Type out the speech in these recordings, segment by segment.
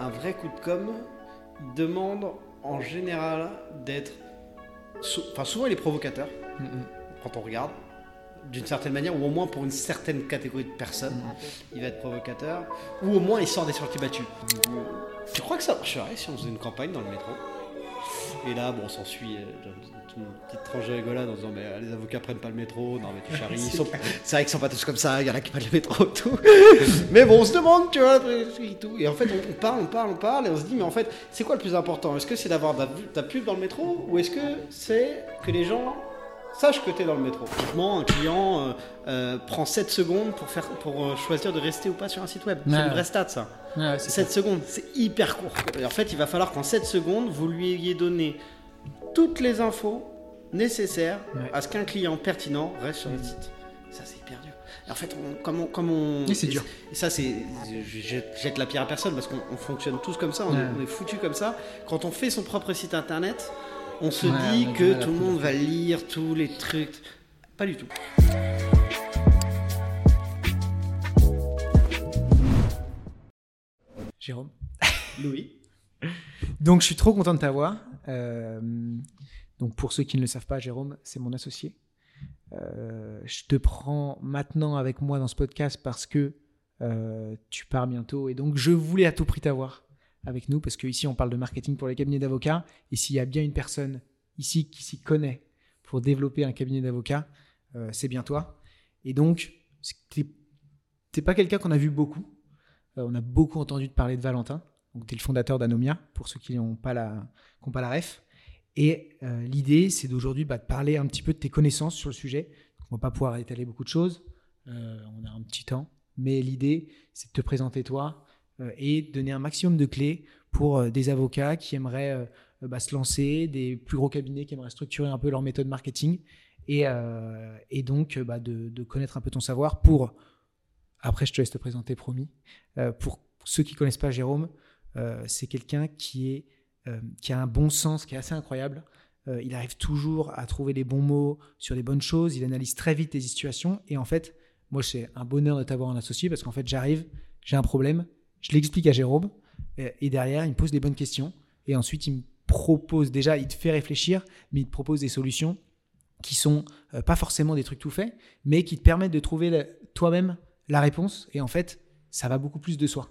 un vrai coup de com', demande en général d'être. Enfin, souvent il est provocateur Mm, quand on regarde, d'une certaine manière, ou au moins pour une certaine catégorie de personnes, Mm. il va être provocateur, ou au moins il sort des sorties battues. Tu crois que ça marcherait si on faisait une campagne dans le métro? Et là, bon, on s'ensuit euh, une petite tranche de rigolade en disant mais euh, les avocats prennent pas le métro, non mais tu charries, ils sont- c'est vrai qu'ils sont pas tous comme ça, il y en a qui prennent le métro et tout. mais bon, on se demande, tu vois, et tout. Et en fait, on, parle, on parle, on parle, et on se dit mais en fait, c'est quoi le plus important? Est-ce que c'est d'avoir ta, pub dans le métro, ou est-ce que c'est que les gens Sache que tu es dans le métro? Typiquement, un client euh, euh, prend 7 secondes pour, faire, pour euh, choisir de rester ou pas sur un site web. C'est une vraie stat, ça. Ouais, c'est 7 secondes, c'est hyper court. Et en fait, il va falloir qu'en 7 secondes, vous lui ayez donné toutes les infos nécessaires Ouais. à ce qu'un client pertinent reste sur le site. Ça, c'est hyper dur. Et en fait, on, comme on. Comme on c'est dur. Et ça, c'est. Je jette, je jette la pierre à personne parce qu'on on fonctionne tous comme ça, on, Ouais. est, on est foutus comme ça. Quand on fait son propre site internet, on se dit on que tout le monde va lire tous les trucs. Pas du tout. Jérôme. Louis Donc, je suis trop content de t'avoir. Euh, donc, pour ceux qui ne le savent pas, Jérôme, c'est mon associé. Euh, je te prends maintenant avec moi dans ce podcast parce que euh, tu pars bientôt. Et donc, je voulais à tout prix t'avoir avec nous parce qu'ici, on parle de marketing pour les cabinets d'avocats. Et s'il y a bien une personne ici qui s'y connaît pour développer un cabinet d'avocats, euh, c'est bien toi. Et donc, tu n'es pas quelqu'un qu'on a vu beaucoup. Euh, on a beaucoup entendu te parler de Valentin. Donc, tu es le fondateur d'Anomia, pour ceux qui n'ont pas, la, pas la ref. Et euh, l'idée, c'est d'aujourd'hui bah, de parler un petit peu de tes connaissances sur le sujet. On va pas pouvoir étaler beaucoup de choses. Euh, on a un petit temps. Mais l'idée, c'est de te présenter toi euh, et donner un maximum de clés pour des avocats qui aimeraient bah, se lancer, des plus gros cabinets qui aimeraient structurer un peu leur méthode marketing. Et, donc, bah, de connaître un peu ton savoir pour. Après, je te laisse te présenter, promis. Euh, pour ceux qui connaissent pas Jérôme, euh, c'est quelqu'un euh, qui a un bon sens, qui est assez incroyable. Il arrive toujours à trouver les bons mots sur les bonnes choses. Il analyse très vite les situations. Et en fait, moi, c'est un bonheur de t'avoir en associé parce qu'en fait, j'arrive, j'ai un problème, je l'explique à Jérôme. Et, derrière, il me pose des bonnes questions. Et ensuite, il me propose déjà, il te fait réfléchir, mais il te propose des solutions qui sont pas forcément des trucs tout faits, mais qui te permettent de trouver toi-même la réponse. Et en fait, ça va beaucoup plus de soi.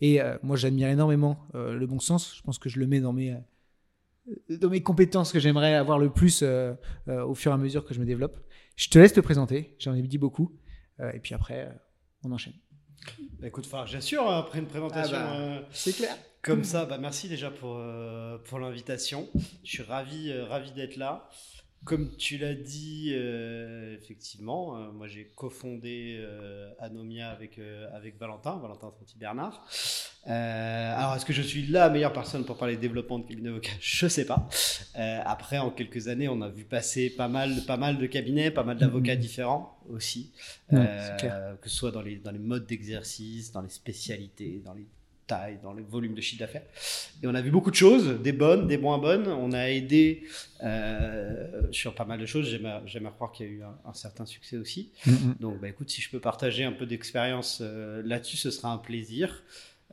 Et euh, moi, j'admire énormément euh, le bon sens. Je pense que je le mets dans mes, euh, dans mes compétences que j'aimerais avoir le plus euh, euh, au fur et à mesure que je me développe. Je te laisse te présenter. J'en ai dit beaucoup. Euh, et puis après, euh, on enchaîne. Bah, Écoute, enfin, j'assure, après une présentation Ah bah. euh, C'est clair. comme ça, bah, merci déjà pour, euh, pour l'invitation. Je suis ravi, euh, ravi d'être là. Comme tu l'as dit, euh, effectivement, euh, moi j'ai cofondé euh, Anomia avec, avec Valentin, Valentin Tronti-Bernard. Alors, est-ce que je suis la meilleure personne pour parler de développement de cabinet d'avocat Je sais pas. Après, en quelques années, on a vu passer pas mal, pas mal de cabinets, pas mal d'avocats Mhm. différents aussi. Ouais, que ce soit dans les, dans les modes d'exercice, dans les spécialités, dans les dans les volumes de chiffre d'affaires. Et on a vu beaucoup de choses, des bonnes, des moins bonnes. On a aidé euh, sur pas mal de choses. J'aime à, croire qu'il y a eu un, un certain succès aussi. Donc, bah, écoute, si je peux partager un peu d'expérience euh, là-dessus, ce sera un plaisir.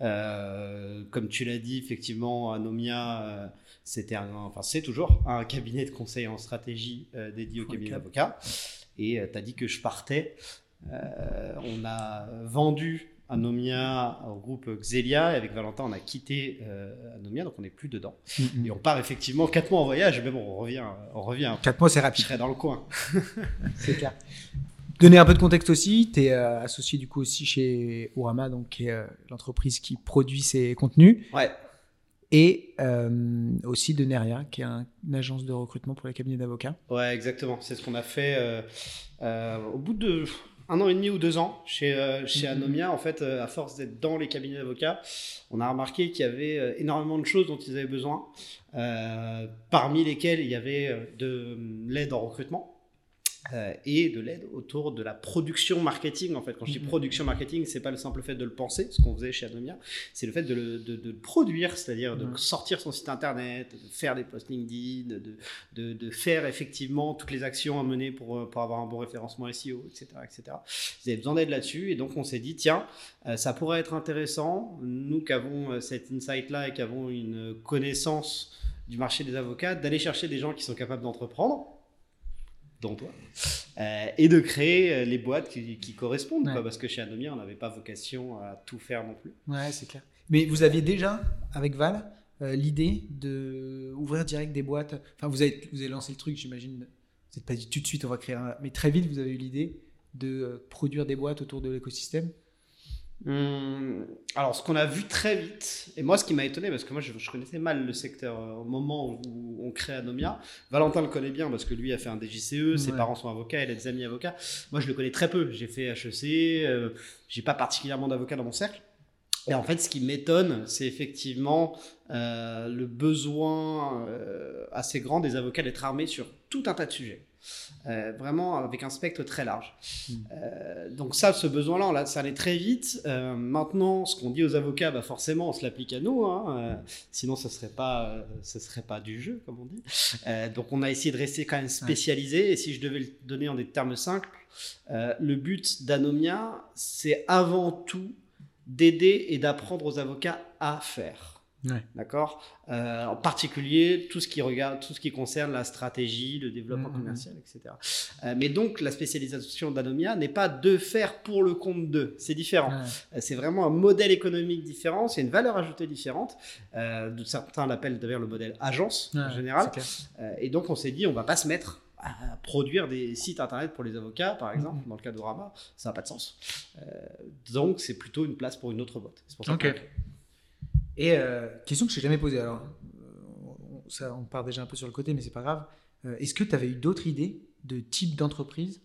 Euh, comme tu l'as dit, effectivement, Anomia, c'était enfin, c'est toujours un cabinet de conseil en stratégie dédié au le cabinet d'avocats. Et tu as dit que je partais. On a vendu Anomia au groupe Xelia. Et avec Valentin, on a quitté euh, Anomia, donc on n'est plus dedans. Et on part effectivement 4 mois en voyage. Mais bon, on revient. On revient. 4 mois, c'est Je rapide. serai dans le coin. C'est clair. Donner un peu de contexte aussi, tu es associé du coup aussi chez Urama, donc qui est euh, l'entreprise qui produit ces contenus, Ouais. et euh, aussi de Neria, qui est un- une agence de recrutement pour les cabinets d'avocats. Ouais, exactement. C'est ce qu'on a fait euh, euh, au bout de un an et demi ou deux ans chez, euh, chez Mhm. Anomia. En fait, euh, à force d'être dans les cabinets d'avocats, on a remarqué qu'il y avait euh, énormément de choses dont ils avaient besoin, parmi lesquelles il y avait de l'aide en recrutement. Euh, et de l'aide autour de la production marketing. En fait, quand je dis Mhm. production marketing, c'est pas le simple fait de le penser, ce qu'on faisait chez Anomia, c'est le fait de le, de- de le produire, c'est-à-dire de Mhm. sortir son site internet, de faire des posts LinkedIn, de, de, de faire effectivement toutes les actions à mener pour, euh, pour avoir un bon référencement SEO, etc., etc. Vous avez besoin d'aide là-dessus, et donc on s'est dit, tiens, euh, ça pourrait être intéressant, nous qui avons euh, cet insight-là et qui avons une connaissance du marché des avocats, d'aller chercher des gens qui sont capables d'entreprendre, dont toi, euh, et de créer euh, les boîtes qui, qui correspondent, Ouais. quoi, parce que chez Anomia, on n'avait pas vocation à tout faire non plus. Ouais, c'est clair. Mais vous aviez déjà, avec Val, euh, l'idée de ouvrir direct des boîtes. Enfin, vous avez, vous avez lancé le truc, j'imagine. Vous n'êtes pas dit tout de suite, on va créer un. Mais très vite, vous avez eu l'idée de produire des boîtes autour de l'écosystème. Hum, alors, ce qu'on a vu très vite, et moi, ce qui m'a étonné, parce que moi, je, je connaissais mal le secteur euh, au moment où on crée Anomia. Valentin le connaît bien, parce que lui a fait un DJCE, ses parents sont avocats, il a des amis avocats. Moi, je le connais très peu. J'ai fait HEC, euh, j'ai pas particulièrement d'avocats dans mon cercle. Et en fait, ce qui m'étonne, c'est effectivement euh, le besoin assez grand des avocats d'être armés sur tout un tas de sujets. Euh, vraiment avec un spectre très large. Mm. Euh, donc ça, ce besoin-là, ça allait très vite. Euh, maintenant, ce qu'on dit aux avocats, bah forcément, on se l'applique à nous. hein. Euh, sinon, ce serait pas, ce serait pas du jeu, comme on dit. Donc, on a essayé de rester quand même spécialisé. Et si je devais le donner en des termes simples, le but d'Anomia, c'est avant tout d'aider et d'apprendre aux avocats à faire. Ouais. D'accord? Euh, En particulier, tout ce, qui regarde, tout ce qui concerne la stratégie, le développement Mhm. commercial, etc. Euh, mais donc, la spécialisation d'Anomia n'est pas de faire pour le compte d'eux. C'est différent. Ouais. Euh, C'est vraiment un modèle économique différent, c'est une valeur ajoutée différente. De- certains l'appellent d'ailleurs le modèle agence en général. et donc on s'est dit, on va pas se mettre à produire des sites internet pour les avocats, par exemple, Mhm. dans le cas d'Orama, ça n'a pas de sens. Donc c'est plutôt une place pour une autre boîte. C'est pour ça qu'on- Et euh, question que je t'ai jamais posée. Alors, euh, on, ça, on part déjà un peu sur le côté, mais c'est pas grave. Euh, Est-ce que tu avais eu d'autres idées de type d'entreprise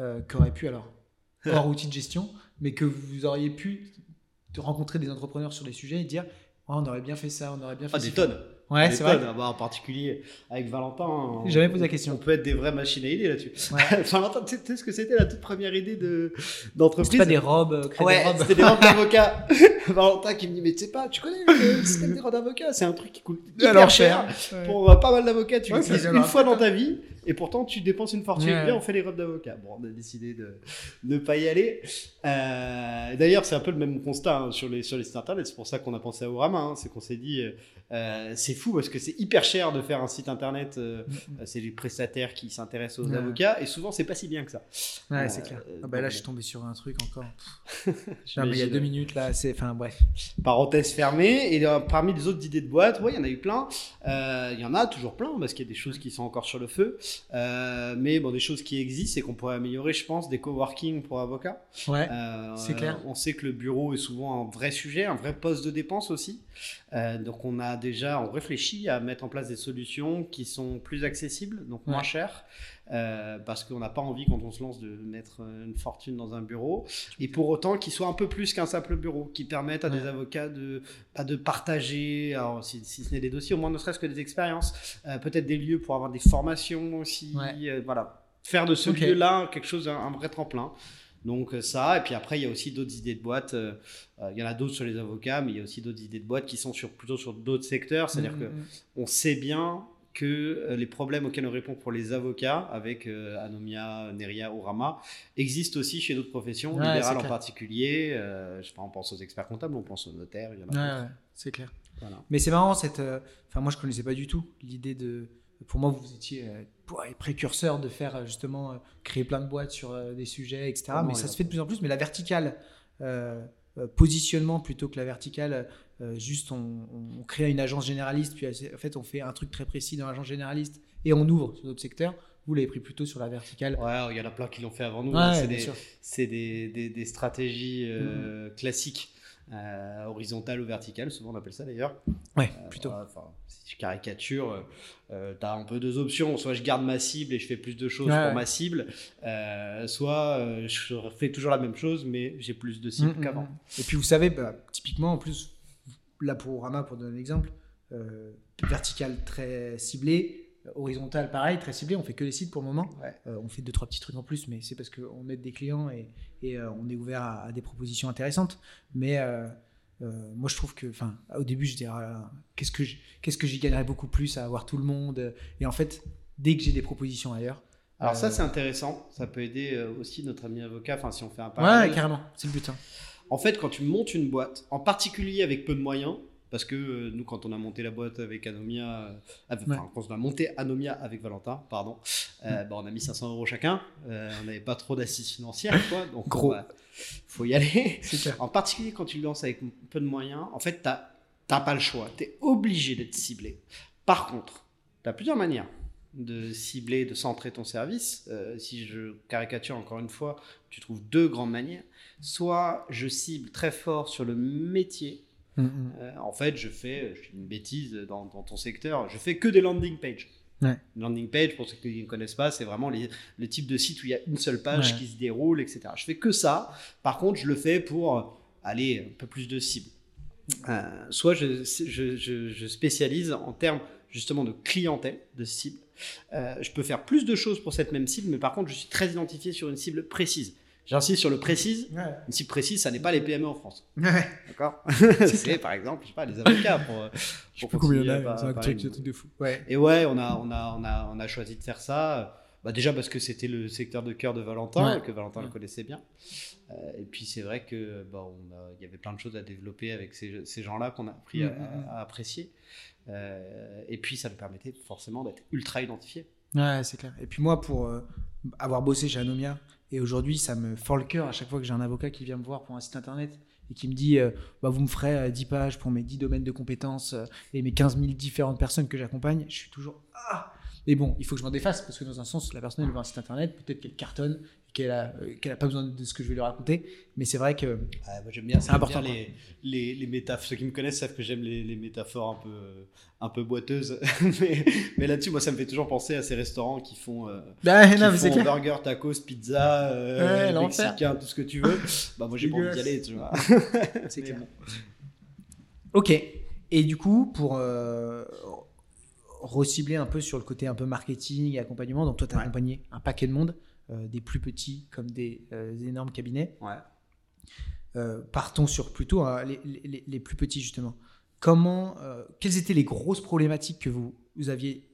euh, qui auraient pu, alors, hors outil de gestion, mais que vous auriez pu rencontrer des entrepreneurs sur des sujets et dire Oh, on aurait bien fait ça, on aurait bien fait Ah, ci. des tonnes. Ouais, c'est vrai. Ah bah, en particulier avec Valentin. jamais posé la question. On peut être des vraies machines à idées là-dessus. Ouais. Valentin, tu sais- ce que c'était la toute première idée de- C'est d'entreprise pas des robes, euh, créer Ouais, des robes. c'était des robes d'avocat. Valentin qui me dit, mais tu sais pas, tu connais le système des robes d'avocat? C'est un truc qui coûte hyper Alors cher. Ouais. Pour euh, pas mal d'avocats, tu l'utilises une fois dans ta vie et pourtant tu dépenses une fortune. Ouais. Viens, on fait les robes d'avocat. Bon, on a décidé de ne pas y aller. Euh, D'ailleurs, c'est un peu le même constat hein, sur, les, sur les sites internet. C'est pour ça qu'on a pensé à Orama. hein. C'est qu'on s'est dit, euh, euh, c'est fou parce que c'est hyper cher de faire un site internet. euh, c'est les prestataires qui s'intéressent aux Ouais. avocats et souvent c'est pas si bien que ça. Ouais, c'est clair. Ah bah là, je suis tombé sur un truc encore. Non, mais il y a deux minutes là, c'est. Enfin, bref. parenthèse fermée. Et parmi les autres idées de boîte, ouais, il y en a eu plein. Il y en a toujours plein parce qu'il y a des choses qui sont encore sur le feu. Euh, mais bon, des choses qui existent et qu'on pourrait améliorer, je pense, des coworking pour avocats. Ouais. Euh, C'est clair. On sait que le bureau est souvent un vrai sujet, un vrai poste de dépense aussi. Euh, donc on a déjà, on réfléchit à mettre en place des solutions qui sont plus accessibles, donc moins chères, euh, parce qu'on n'a pas envie quand on se lance de mettre euh, une fortune dans un bureau, et pour autant qu'il soit un peu plus qu'un simple bureau, qui permette à des avocats de, pas de partager, alors, si, si ce n'est des dossiers, au moins ne serait-ce que des expériences, euh, peut-être des lieux pour avoir des formations aussi, Ouais. euh, voilà, faire de ce lieu-là quelque chose, un, un vrai tremplin. Donc ça, et puis après, il y a aussi d'autres idées de boîtes. euh, Il y en a d'autres sur les avocats, mais il y a aussi d'autres idées de boîtes qui sont sur, plutôt sur d'autres secteurs. C'est-à-dire Mm, que mm, on sait bien que euh, les problèmes auxquels on répond pour les avocats, avec euh, Anomia, Neria, Orama, existent aussi chez d'autres professions, Ouais, libérales en clair. particulier. Euh, je sais pas, on pense aux experts comptables, on pense aux notaires, il y en a. Ouais, d'autres. ouais, c'est clair. Voilà. Mais c'est marrant cette. Enfin, moi, je connaissais pas du tout l'idée de. Pour moi, vous étiez précurseur de faire justement créer plein de boîtes sur des sujets, etc. Mais ça se fait de plus en plus. Mais la verticale euh, positionnement plutôt que la verticale, euh, juste on, on crée une agence généraliste, puis en fait on fait un truc très précis dans l'agence généraliste et on ouvre sur d'autres secteurs. Vous l'avez pris plutôt sur la verticale. Ouais, il y en a plein qui l'ont fait avant nous. Ouais, hein. c'est des, sûr. c'est des, des- des stratégies euh, Mm-hmm. classiques, euh, horizontales ou verticales, souvent on appelle ça d'ailleurs. Ouais, Euh, plutôt. si je caricature, euh, tu as un peu deux options. Soit je garde ma cible et je fais plus de choses Ouais, pour ouais. ma cible, euh, soit euh, je fais toujours la même chose, mais j'ai plus de cibles Mm, mm, qu'avant. Et puis vous savez, bah, typiquement en plus, là pour Rama, pour donner un exemple, euh, vertical très ciblé, horizontal, pareil, très ciblé. On fait que les sites pour le moment. Ouais. Euh, on fait deux, trois petits trucs en plus, mais c'est parce qu'on aide des clients et, et, euh, on est ouvert à, à des propositions intéressantes. Mais moi, je trouve que, enfin, au début, je disais, ah qu'est-ce que qu'est-ce que j'y gagnerais beaucoup plus à avoir tout le monde? Et en fait, dès que j'ai des propositions ailleurs. Alors ça c'est intéressant, ça peut aider aussi notre ami avocat, enfin si on fait un Ouais, parallèle. carrément, c'est le but. hein. En fait, quand tu montes une boîte, en particulier avec peu de moyens, parce que euh, nous, quand on a monté la boîte avec Anomia, euh, avec- Ouais. enfin, quand on a monté Anomia avec Valentin, pardon, euh, bah, on a mis 500 euros chacun. On n'avait pas trop d'assises financières, quoi. Donc, Gros. bah, faut y aller. En particulier quand tu le lances avec peu de moyens, en fait, tu n'as pas le choix. Tu es obligé d'être ciblé. Par contre, tu as plusieurs manières de cibler, de centrer ton service. Euh, si je caricature encore une fois, tu trouves deux grandes manières. Soit je cible très fort sur le métier. Mm, mm. Euh, en fait, je fais, je fais une bêtise dans, dans ton secteur, je fais que des landing pages. Ouais. Landing page, pour ceux qui ne connaissent pas, c'est vraiment les- le type de site où il y a une seule page Ouais. qui se déroule, etc. Je fais que ça. Par contre, je le fais pour aller un peu plus de cibles. Euh, soit je, je- je- je spécialise en termes justement de clientèle, de cible. Euh, je peux faire plus de choses pour cette même cible, mais par contre, je suis très identifié sur une cible précise. J'insiste sur le précise. Ouais. Une cible précise, ça n'est pas les PME en France. Ouais. D'accord C'est par exemple, je sais pas, les avocats pour. euh, Je sais plus combien il y en a, c'est un truc, de- un truc de fou. Ouais. Et ouais, on a, on a, on a, on a choisi de faire ça. Bah déjà parce que c'était le secteur de cœur de Valentin, Ouais. que Valentin le connaissait bien. Euh, et puis c'est vrai que bah, on a- il y avait plein de choses à développer avec ces, ces gens-là qu'on a appris à, Mm, mm, à apprécier. Euh, et puis ça nous permettait forcément d'être ultra identifiés. Ouais, c'est clair. Et puis moi, pour euh, avoir bossé chez Anomia, et aujourd'hui, ça me fend le cœur à chaque fois que j'ai un avocat qui vient me voir pour un site internet et qui me dit euh, bah, Vous me ferez euh, 10 pages pour mes 10 domaines de compétences euh, et mes 15 000 différentes personnes que j'accompagne. Je suis toujours Ah Mais bon, il faut que je m'en défasse parce que dans un sens, la personne elle veut un site internet, peut-être qu'elle cartonne, qu'elle a, euh, qu'elle a pas besoin de ce que je vais lui raconter. Mais c'est vrai que. Ouais, moi, j'aime bien, C'est important, bien les, les, les métaphores. Ceux qui me connaissent savent que j'aime les, les métaphores un peu, un peu boiteuses. mais mais là-dessus, moi, ça me fait toujours penser à ces restaurants qui font, euh, Bah, qui non, c'est font clair. burger, tacos, pizza, euh, Ouais, mexicain, tout ce que tu veux. bah, moi, j'ai pas envie d'y aller, tu vois. C'est clair. bon. Ok. Et du coup, pour euh, recibler un peu sur le côté un peu marketing et accompagnement, donc toi, tu as Ouais. accompagné un paquet de monde, euh, des plus petits comme des euh, énormes cabinets. Ouais. Euh, partons sur plutôt hein, les, les- les plus petits, justement. Comment, quelles étaient les grosses problématiques que vous, vous aviez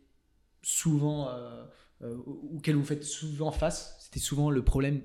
souvent, euh, auxquelles vous faites souvent face? C'était souvent le problème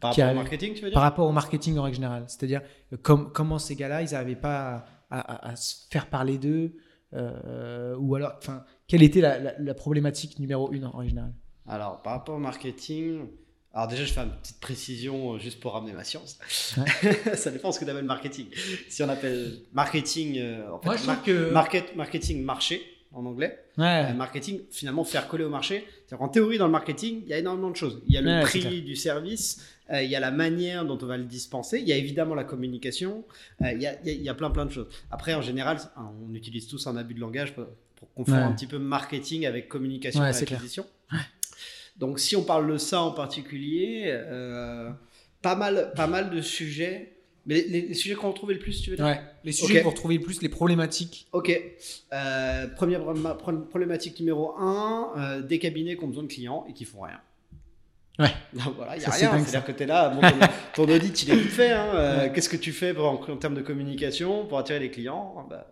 Par rapport au marketing, tu veux dire? par rapport au marketing en règle générale. C'est-à-dire com- comment ces gars-là, ils n'arrivaient pas à, à- à se faire parler d'eux? Ou alors, enfin, quelle était la, la- la problématique numéro une en règle générale Alors, par rapport au marketing, alors déjà, je fais une petite précision euh, juste pour ramener ma science. ça dépend ce que tu appelles marketing. Si on appelle marketing, euh, en fait, Moi, je mar- que market, marketing marché en anglais, ouais, Euh, marketing, finalement, faire coller au marché. Qu'en théorie, dans le marketing, il y a énormément de choses. Il y a le Ouais, prix du service, euh, il y a la manière dont on va le dispenser, il y a évidemment la communication, euh, il, y a, il y a- plein plein de choses. Après, en général, hein, on utilise tous un abus de langage pour, pour confondre Ouais. un petit peu marketing avec communication et acquisition. Donc, si on parle de ça en particulier, pas, mal, pas mal de sujets. Mais les, les sujets qu'on retrouvait le plus, tu veux dire ouais. Les sujets Ok. que vous retrouvez le plus, les problématiques. Ok. Euh, première pro- pro- problématique numéro 1, des cabinets qui ont besoin de clients et qui font rien. Ouais. Donc voilà, il n'y a Ça, rien. C'est-à-dire que tu es là, bon, ton, ton audit, il est vite fait. hein. Euh, Ouais. Qu'est-ce que tu fais pour- en, en termes de communication pour attirer les clients? Bah,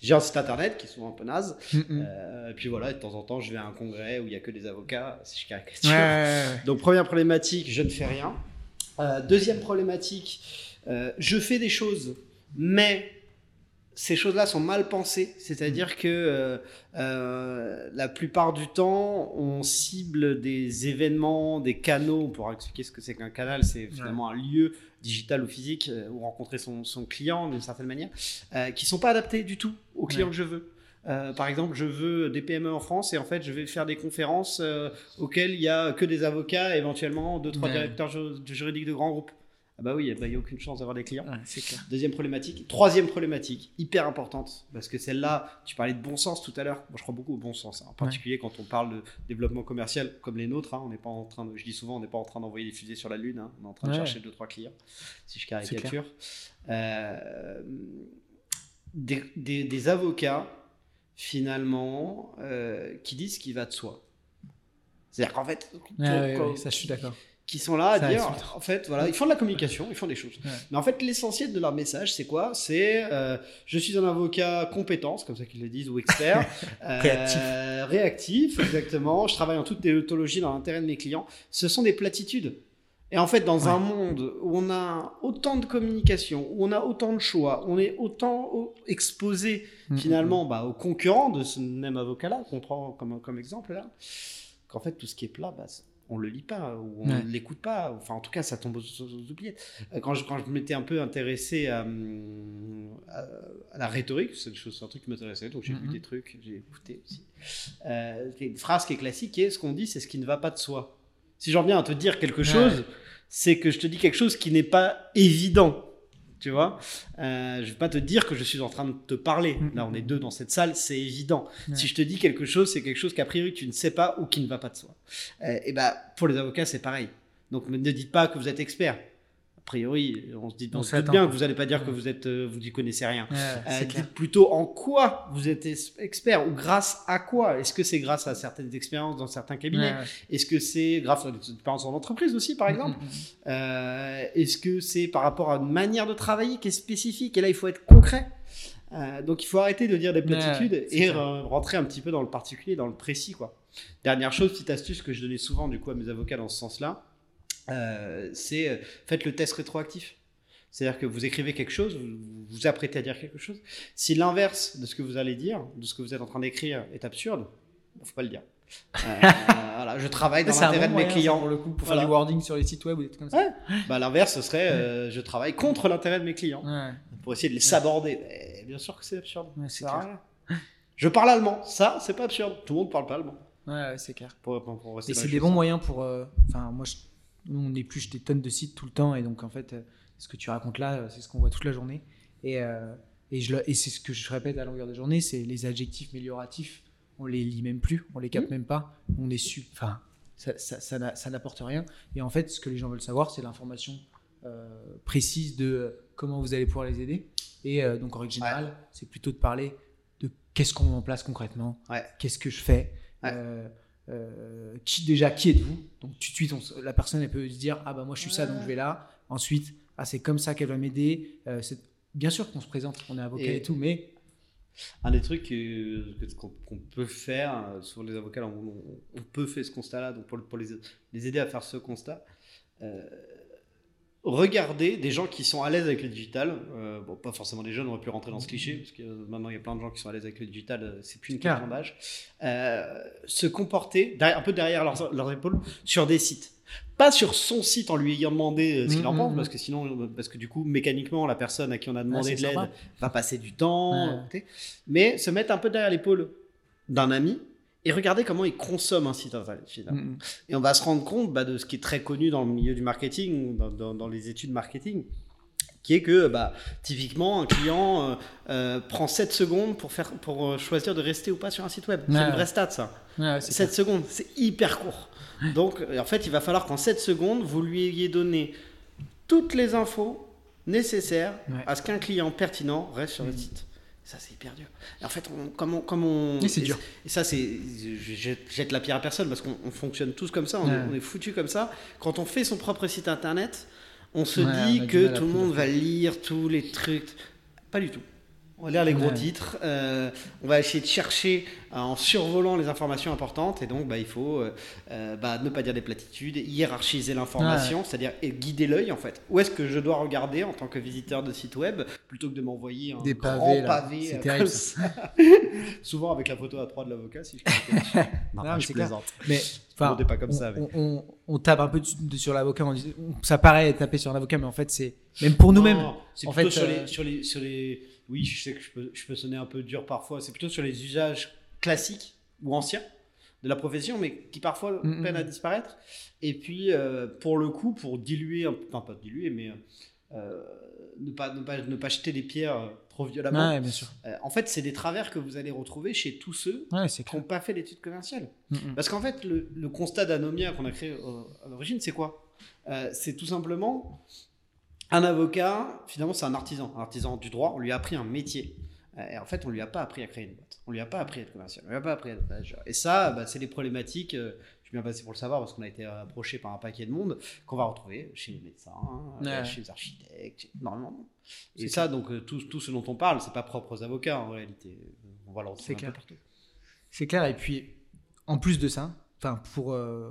J'ai un site internet qui est souvent un peu naze. Mm, mm. Euh, et puis voilà, de temps en temps, je vais à un congrès où il n'y a que des avocats, si je caricature. ouais, ouais. Donc première problématique, je ne fais rien. Euh, deuxième problématique, euh, je fais des choses, mais ces choses-là sont mal pensées. C'est-à-dire que euh, euh, la plupart du temps, on cible des événements, des canaux. Pour expliquer ce que c'est qu'un canal, c'est finalement un lieu digital ou physique où rencontrer son, son client d'une certaine manière, euh, qui sont pas adaptés du tout au client Ouais. que je veux. Euh, par exemple, je veux des PME en France et en fait, je vais faire des conférences euh, auxquelles il y a que des avocats, éventuellement deux trois Ouais. directeurs ju- juridiques de grands groupes. Ah bah oui, bah, il n'y a aucune chance d'avoir des clients. Ouais, c'est clair. Deuxième problématique. Troisième problématique, hyper importante, parce que celle-là, tu parlais de bon sens tout à l'heure. Moi, je crois beaucoup au bon sens, hein, en particulier quand on parle de développement commercial comme les nôtres. hein. on n'est pas en train de, je dis souvent, on n'est pas en train d'envoyer des fusées sur la Lune. hein. on est en train de chercher deux trois clients, si je caricature. Euh, des, des- des avocats finalement, euh, qui disent ce qui va de soi. C'est-à-dire qu'en fait, quand- ouais, ça, je suis d'accord. Qui sont là à Ça dire, insulte. en fait, voilà, ils font de la communication, ils font des choses. Ouais. Mais en fait, l'essentiel de leur message, c'est quoi? C'est euh, je suis un avocat compétent, comme ça qu'ils le disent, ou expert, euh, Réactif. réactif, exactement. Je travaille en toute déontologie dans l'intérêt de mes clients. Ce sont des platitudes. Et en fait, dans Ouais. un monde où on a autant de communication, où on a autant de choix, on est autant au- exposé Mm, finalement bah, aux concurrents de ce même avocat-là, qu'on prend comme, comme exemple là, qu'en fait tout ce qui est plat, bah, on le lit pas ou on Ouais. ne l'écoute pas. Enfin, en tout cas, ça tombe aux, aux oubliettes. Euh, Quand je, quand je m'étais un peu intéressé à, hum, à- à la rhétorique, c'est une chose- c'est un truc qui m'intéressait, donc j'ai lu Mhm. des trucs, j'ai écouté aussi. Euh, une phrase qui est classique, qui est ce qu'on dit, c'est ce qui ne va pas de soi. Si j'en viens à te dire quelque Ouais. chose, c'est que je te dis quelque chose qui n'est pas évident. Tu vois, Euh, je vais pas te dire que je suis en train de te parler. Mhm. Là, on est deux dans cette salle, c'est évident. Ouais. Si je te dis quelque chose, c'est quelque chose qu'a priori tu ne sais pas ou qui ne va pas de soi. Euh, et bah, pour les avocats, c'est pareil. Donc, ne dites pas que vous êtes expert. A priori, on se dit, On on se bien que vous n'allez pas dire que vous êtes, euh, vous n'y connaissez rien. Ouais, Euh, dites plutôt en quoi vous êtes es- expert ou grâce à quoi? Est-ce que c'est grâce à certaines expériences dans certains cabinets? Ouais, ouais. Est-ce que c'est grâce à des expériences en entreprise aussi, par exemple? Mm, mm, mm. euh, Est-ce que c'est par rapport à une manière de travailler qui est spécifique? Et là, il faut être concret. Euh, donc, il faut arrêter de dire des platitudes et rentrer un petit peu dans le particulier, dans le précis. Quoi. Dernière chose, petite astuce que je donnais souvent du coup à mes avocats dans ce sens-là, euh, c'est euh, faites le test rétroactif. C'est-à-dire que vous écrivez quelque chose, vous vous apprêtez à dire quelque chose. Si l'inverse de ce que vous allez dire, de ce que vous êtes en train d'écrire, est absurde, il faut pas le dire. Euh, voilà, je travaille dans l'intérêt de mes clients. pour le coup, pour Voilà. faire du wording sur les sites web ou des trucs comme ça. Ouais. Bah, l'inverse, ce serait euh, je travaille contre l'intérêt de mes clients Ouais. pour essayer de les saborder. Mais bien sûr que c'est absurde. Ouais, c'est. Je parle allemand, ça c'est pas absurde. Tout le monde parle pas allemand. Ouais, c'est clair. Pour, pour- pour rester Et c'est des bons moyens pour. euh, Enfin, moi, je- nous, on épluche des tonnes de sites tout le temps, et donc en fait, euh, ce que tu racontes là, euh, c'est ce qu'on voit toute la journée. Et, euh, et, je et c'est ce que je répète à longueur de journée, c'est les adjectifs amélioratifs. On les lit même plus, on les capte même pas. On est su. Enfin, ça, ça, ça n'a- ça n'apporte rien. Et en fait, ce que les gens veulent savoir, c'est l'information euh, précise de comment vous allez pouvoir les aider. Et euh, donc, en règle générale, c'est plutôt de parler de qu'est-ce qu'on met en place concrètement, Ouais. qu'est-ce que je fais, Ouais. Euh, qui déjà qui êtes-vous? Donc, tout de suite, on- la personne elle peut se dire ah bah moi je suis ça donc je vais là. Ensuite, ah c'est comme ça qu'elle va m'aider. Euh, bien sûr qu'on se présente, on est avocat et, Et- tout, mais Un des trucs qu'on peut faire euh, sur les avocats, on, on- on peut faire ce constat-là, donc pour, pour les, les aider à faire ce constat. euh, regardez des gens qui sont à l'aise avec le digital. euh, bon, pas forcément des jeunes, on aurait pu rentrer dans ce cliché, parce que maintenant il y a plein de gens qui sont à l'aise avec le digital, euh, c'est plus une question d'âge. Euh, se comporter derrière- un peu derrière leurs, leurs épaules sur des sites. Pas sur son site en lui ayant demandé euh, ce qu'il en Mhm, pense, mhm. parce que sinon, parce que du coup, mécaniquement, la personne à qui on a demandé de l'aide va passer du temps, Ouais. mais se mettre un peu derrière l'épaule d'un ami et regarder comment il consomme un site internet finalement. Et on va se rendre compte bah, de ce qui est très connu dans le milieu du marketing, dans, dans- dans les études marketing, qui est que bah, typiquement un client euh, euh, prend 7 secondes pour, faire, pour euh, choisir de rester ou pas sur un site web. C'est une vraie stat ça. Ouais, ouais, c'est 7 secondes, c'est hyper court. Donc en fait, il va falloir qu'en 7 secondes, vous lui ayez donné toutes les infos nécessaires à ce qu'un client pertinent reste sur le site. Ça, c'est hyper dur. Et en fait, on, comme on. Comme on c'est dur. Et ça, c'est. Je jette, je jette la pierre à personne parce qu'on on fonctionne tous comme ça, on, Ouais. est, on est foutus comme ça. Quand on fait son propre site internet, on se Ouais, dit que tout le monde va lire tous les trucs. Pas du tout. On va lire les gros Ouais. titres, euh, on va essayer de chercher euh, en survolant les informations importantes, et donc bah, il faut euh, bah, ne pas dire des platitudes, hiérarchiser l'information, c'est-à-dire guider l'œil en fait. Où est-ce que je dois regarder en tant que visiteur de site web, plutôt que de m'envoyer un Des grand pavés, pavé euh, terrible. Souvent avec la photo à 3 de l'avocat, si je peux Non, Non, mais je plaisante. Mais enfin, monde est pas comme on, ça, mais- on, on- on tape un peu sur l'avocat. on dit- on- Ça paraît taper sur un avocat, mais en fait, c'est même pour nous-mêmes. C'est plutôt fait, sur, euh, les, sur, les, sur les. Oui, je sais que je peux, je peux sonner un peu dur parfois. C'est plutôt sur les usages classiques ou anciens de la profession, mais qui parfois Mm, mm, peinent à mm. disparaître. Et puis, euh, pour le coup, pour diluer, enfin pas diluer, mais euh, ne, pas, ne, pas, ne pas jeter des pierres euh, trop violemment. Ouais, bien sûr. Euh, en fait, c'est des travers que vous allez retrouver chez tous ceux Ouais, qui n'ont pas fait d'études commerciales. Mm, mm. Parce qu'en fait, le, le constat d'Anomia qu'on a créé euh, à l'origine, c'est quoi? Euh, C'est tout simplement un avocat, finalement, c'est un artisan, un artisan du droit. On lui a appris un métier. Et en fait, on lui a pas appris à créer une boîte. On lui a pas appris à être commercial. On lui a pas appris à être manager. Et ça, bah, c'est les problématiques. Euh, suis bien passé pour le savoir parce qu'on a été approché par un paquet de monde qu'on va retrouver chez les médecins, Ouais. chez les architectes, chez- normalement. Et C'est ça, donc, euh, tout, tout ce dont on parle, c'est pas propre aux avocats en réalité. On va le retrouver peu clair. partout. C'est clair. Et puis, en plus de ça, enfin, pour. euh,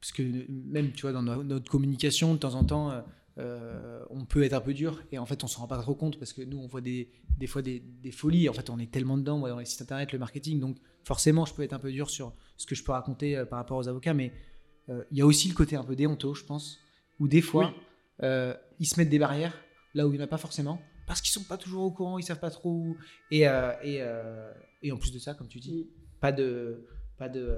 parce que même, tu vois, dans no- notre communication, de temps en temps, euh, euh, on peut être un peu dur. Et en fait, on s'en rend pas trop compte parce que nous, on voit des, des fois des, des folies. En fait, on est tellement dedans, moi, dans les sites internet, le marketing. Donc, forcément, je peux être un peu dur sur ce que je peux raconter euh, par rapport aux avocats. Mais euh, il y a aussi le côté un peu déonto, je pense, où des fois, Oui. ils se mettent des barrières là où il n'y en a pas forcément. Parce qu'ils sont pas toujours au courant, ils savent pas trop où. Et, et, et en plus de ça, comme tu dis, pas de. Pas de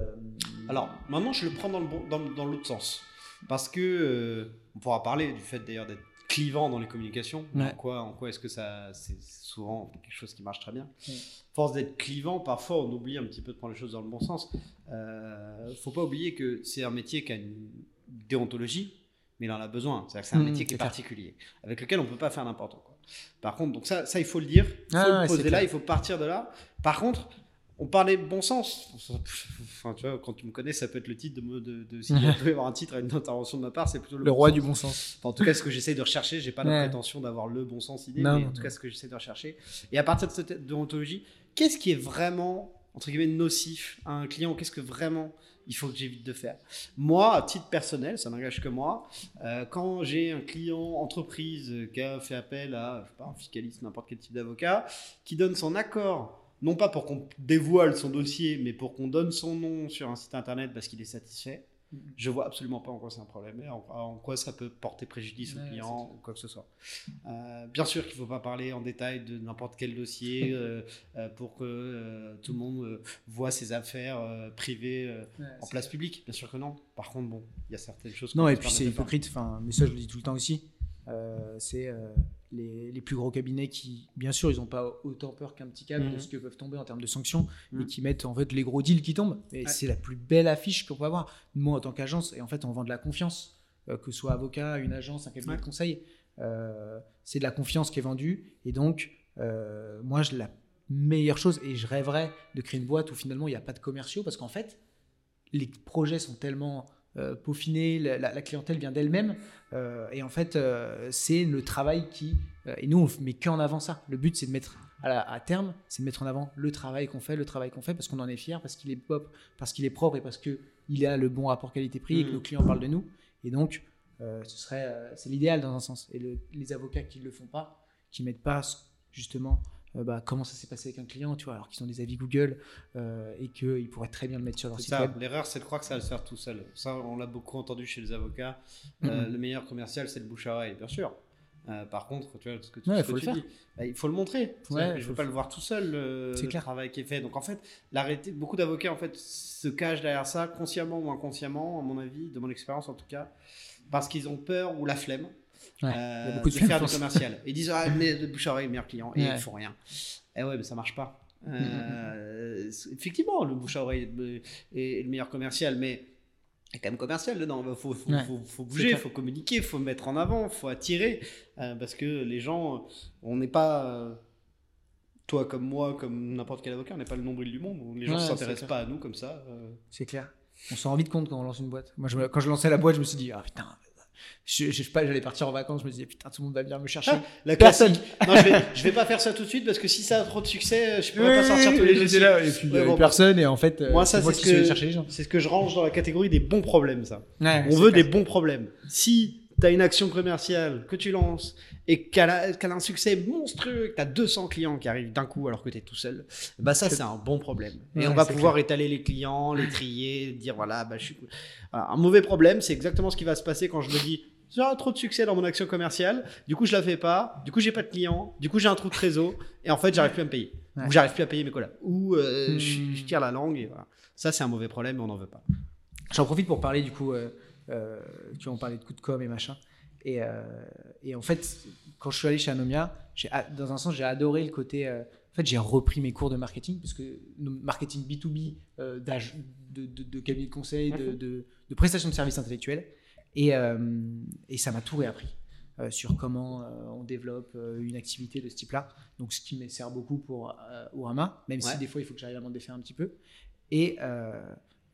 Alors, maintenant, je le prends dans le bon- dans, dans l'autre sens. Parce que, euh, on pourra parler du fait d'ailleurs d'être clivant dans les communications. Ouais. En quoi, en quoi est-ce que ça. C'est souvent quelque chose qui marche très bien. Ouais. Force d'être clivant, parfois, on oublie un petit peu de prendre les choses dans le bon sens. Euh, faut pas oublier que c'est un métier qui a une déontologie, mais il en a besoin. C'est-à-dire que c'est un Mhm, métier qui est clair. particulier, avec lequel on peut pas faire n'importe quoi. Par contre, donc ça, ça, il faut le dire, il faut Ah, le ouais, poser c'est là, clair. il faut partir de là. Par contre, on parlait bon sens. Enfin, tu vois, quand tu me connais, ça peut être le titre de. de, de- peut y avoir un titre à une intervention de ma part, c'est plutôt le, le bon roi sens. du bon sens. Enfin, en tout cas, ce que j'essaie de rechercher, j'ai pas la prétention d'avoir le bon sens idée, Non, mais en tout cas, ce que j'essaie de rechercher. Et à partir de cette déontologie, qu'est-ce qui est vraiment, entre guillemets, nocif à un client? Qu'est-ce que vraiment il faut que j'évite de faire? Moi, à titre personnel, ça n'engage que moi, euh, quand j'ai un client entreprise euh, qui a fait appel à, je sais pas, un fiscaliste, n'importe quel type d'avocat, qui donne son accord, non pas pour qu'on dévoile son dossier, mais pour qu'on donne son nom sur un site internet parce qu'il est satisfait, je vois absolument pas en quoi c'est un problème et en, en quoi ça peut porter préjudice Ouais, au client ou quoi que ce soit. Euh, bien sûr qu'il ne faut pas parler en détail de n'importe quel dossier euh, euh, pour que tout le monde voit ses affaires privées en place publique. Bien sûr que non. Par contre, bon, il y a certaines choses. Non, et puis c'est hypocrite, enfin, mais ça je le dis tout le temps aussi. Euh, c'est euh, les, les plus gros cabinets qui, bien sûr, ils n'ont pas autant peur qu'un petit câble de Mhm. ce que peuvent tomber en termes de sanctions, et Mhm. qui mettent en fait les gros deals qui tombent. Et Ouais. c'est la plus belle affiche qu'on peut avoir. Moi, en tant qu'agence, et en fait, on vend de la confiance, euh, que ce soit avocat, une agence, un cabinet Ouais. de conseil, euh, c'est de la confiance qui est vendue. Et donc, euh, moi, je, la meilleure chose, et je rêverais de créer une boîte où finalement il n'y a pas de commerciaux, parce qu'en fait, les projets sont tellement euh, peaufinés, la, la- clientèle vient d'elle-même, euh, et en fait, euh, c'est le travail qui. et nous, on met qu'en avant ça. Le but, c'est de mettre à, la- à terme, c'est de mettre en avant le travail qu'on fait, le travail qu'on fait, parce qu'on en est fier, parce qu'il est pop, parce qu'il est propre et parce que il a le bon rapport qualité-prix et que Mhm. nos clients parlent de nous. Et donc, euh, ce serait, euh, c'est l'idéal dans un sens. Et le- les avocats qui ne le font pas, qui mettent pas justement bah, comment ça s'est passé avec un client, tu vois, alors qu'ils ont des avis Google euh, et qu'ils pourraient très bien le mettre sur leur site ça, web. l'erreur c'est de croire que ça va se faire tout seul. Ça, on l'a beaucoup entendu chez les avocats. Euh, le meilleur commercial, c'est le bouche à oreille, bien sûr. Euh, par contre, tu vois, ce que, tu- Ouais, ce faut que le tu faire. dis, bah, il faut le montrer. Ouais, je ne veux pas le voir tout seul, le, le travail qui est fait. Donc en fait, beaucoup d'avocats en fait, se cachent derrière ça, consciemment ou inconsciemment, à mon avis, de mon expérience en tout cas, parce qu'ils ont peur ou la flemme. Ouais, euh, beaucoup de de faire du commercial. Ils disent ah, mais de bouche à oreille, meilleur client, et Ouais. ils font rien. Et ouais, mais ça marche pas. Mm, Euh, c'est- effectivement, le bouche à oreille est, le meilleur commercial, mais il y a quand même commercial dedans. Il faut, faut, Ouais. faut, faut C'est bouger, il faut communiquer, il faut mettre en avant, il faut attirer. euh, parce que les gens, on n'est pas. euh, toi comme moi, comme n'importe quel avocat, on n'est pas le nombril du monde. Les gens ne Ouais, s'intéressent pas à nous comme ça. euh. C'est clair. On s'en rend vite compte quand on lance une boîte. Moi, je me- quand je lançais la boîte, je me suis dit, ah putain, je, je sais pas, j'allais partir en vacances, je me disais, putain, tout le monde va venir me chercher. Ah, la Personne. non, je vais, je vais pas faire ça tout de suite parce que si ça a trop de succès, je pourrais pas Oui, sortir oui, tous les dossiers. là, et puis Ouais, bon, personne, et en fait, euh, Moi, ça, c'est ce que- chercher les gens. C'est ce que je range dans la catégorie des bons problèmes, ça. Ouais, On veut clair. des bons problèmes. Si tu as une action commerciale que tu lances et qu'elle a, un succès monstrueux, que tu as 200 clients qui arrivent d'un coup alors que tu es tout seul, bah ça c'est un bon problème. Et Ouais, on va pouvoir étaler les clients, les trier, dire voilà, bah, je suis... Voilà, un mauvais problème, c'est exactement ce qui va se passer quand je me dis j'ai trop de succès dans mon action commerciale, du coup je la fais pas, du coup j'ai pas de clients, du coup j'ai un trou de trésor et en fait j'arrive plus à me payer. Ouais. Ou j'arrive plus à payer mes collabs. Ou euh, Hmm. je, je tire la langue et voilà. Ça c'est un mauvais problème et on n'en veut pas. J'en profite pour parler du coup, euh, euh, tu vois, on parlait de coups de com et machin. Et, euh, et en fait, quand je suis allé chez Anomia, dans un sens, j'ai adoré le côté. euh, en fait, j'ai repris mes cours de marketing, parce que marketing B2B, euh, de, de, de cabinet de conseil, de, de, de prestation de services intellectuels. Et, et ça m'a tout réappris. sur comment on développe une activité de ce type-là. Donc, ce qui me sert beaucoup pour Orama, même si des fois, il faut que j'arrive à m'en défaire un petit peu. Et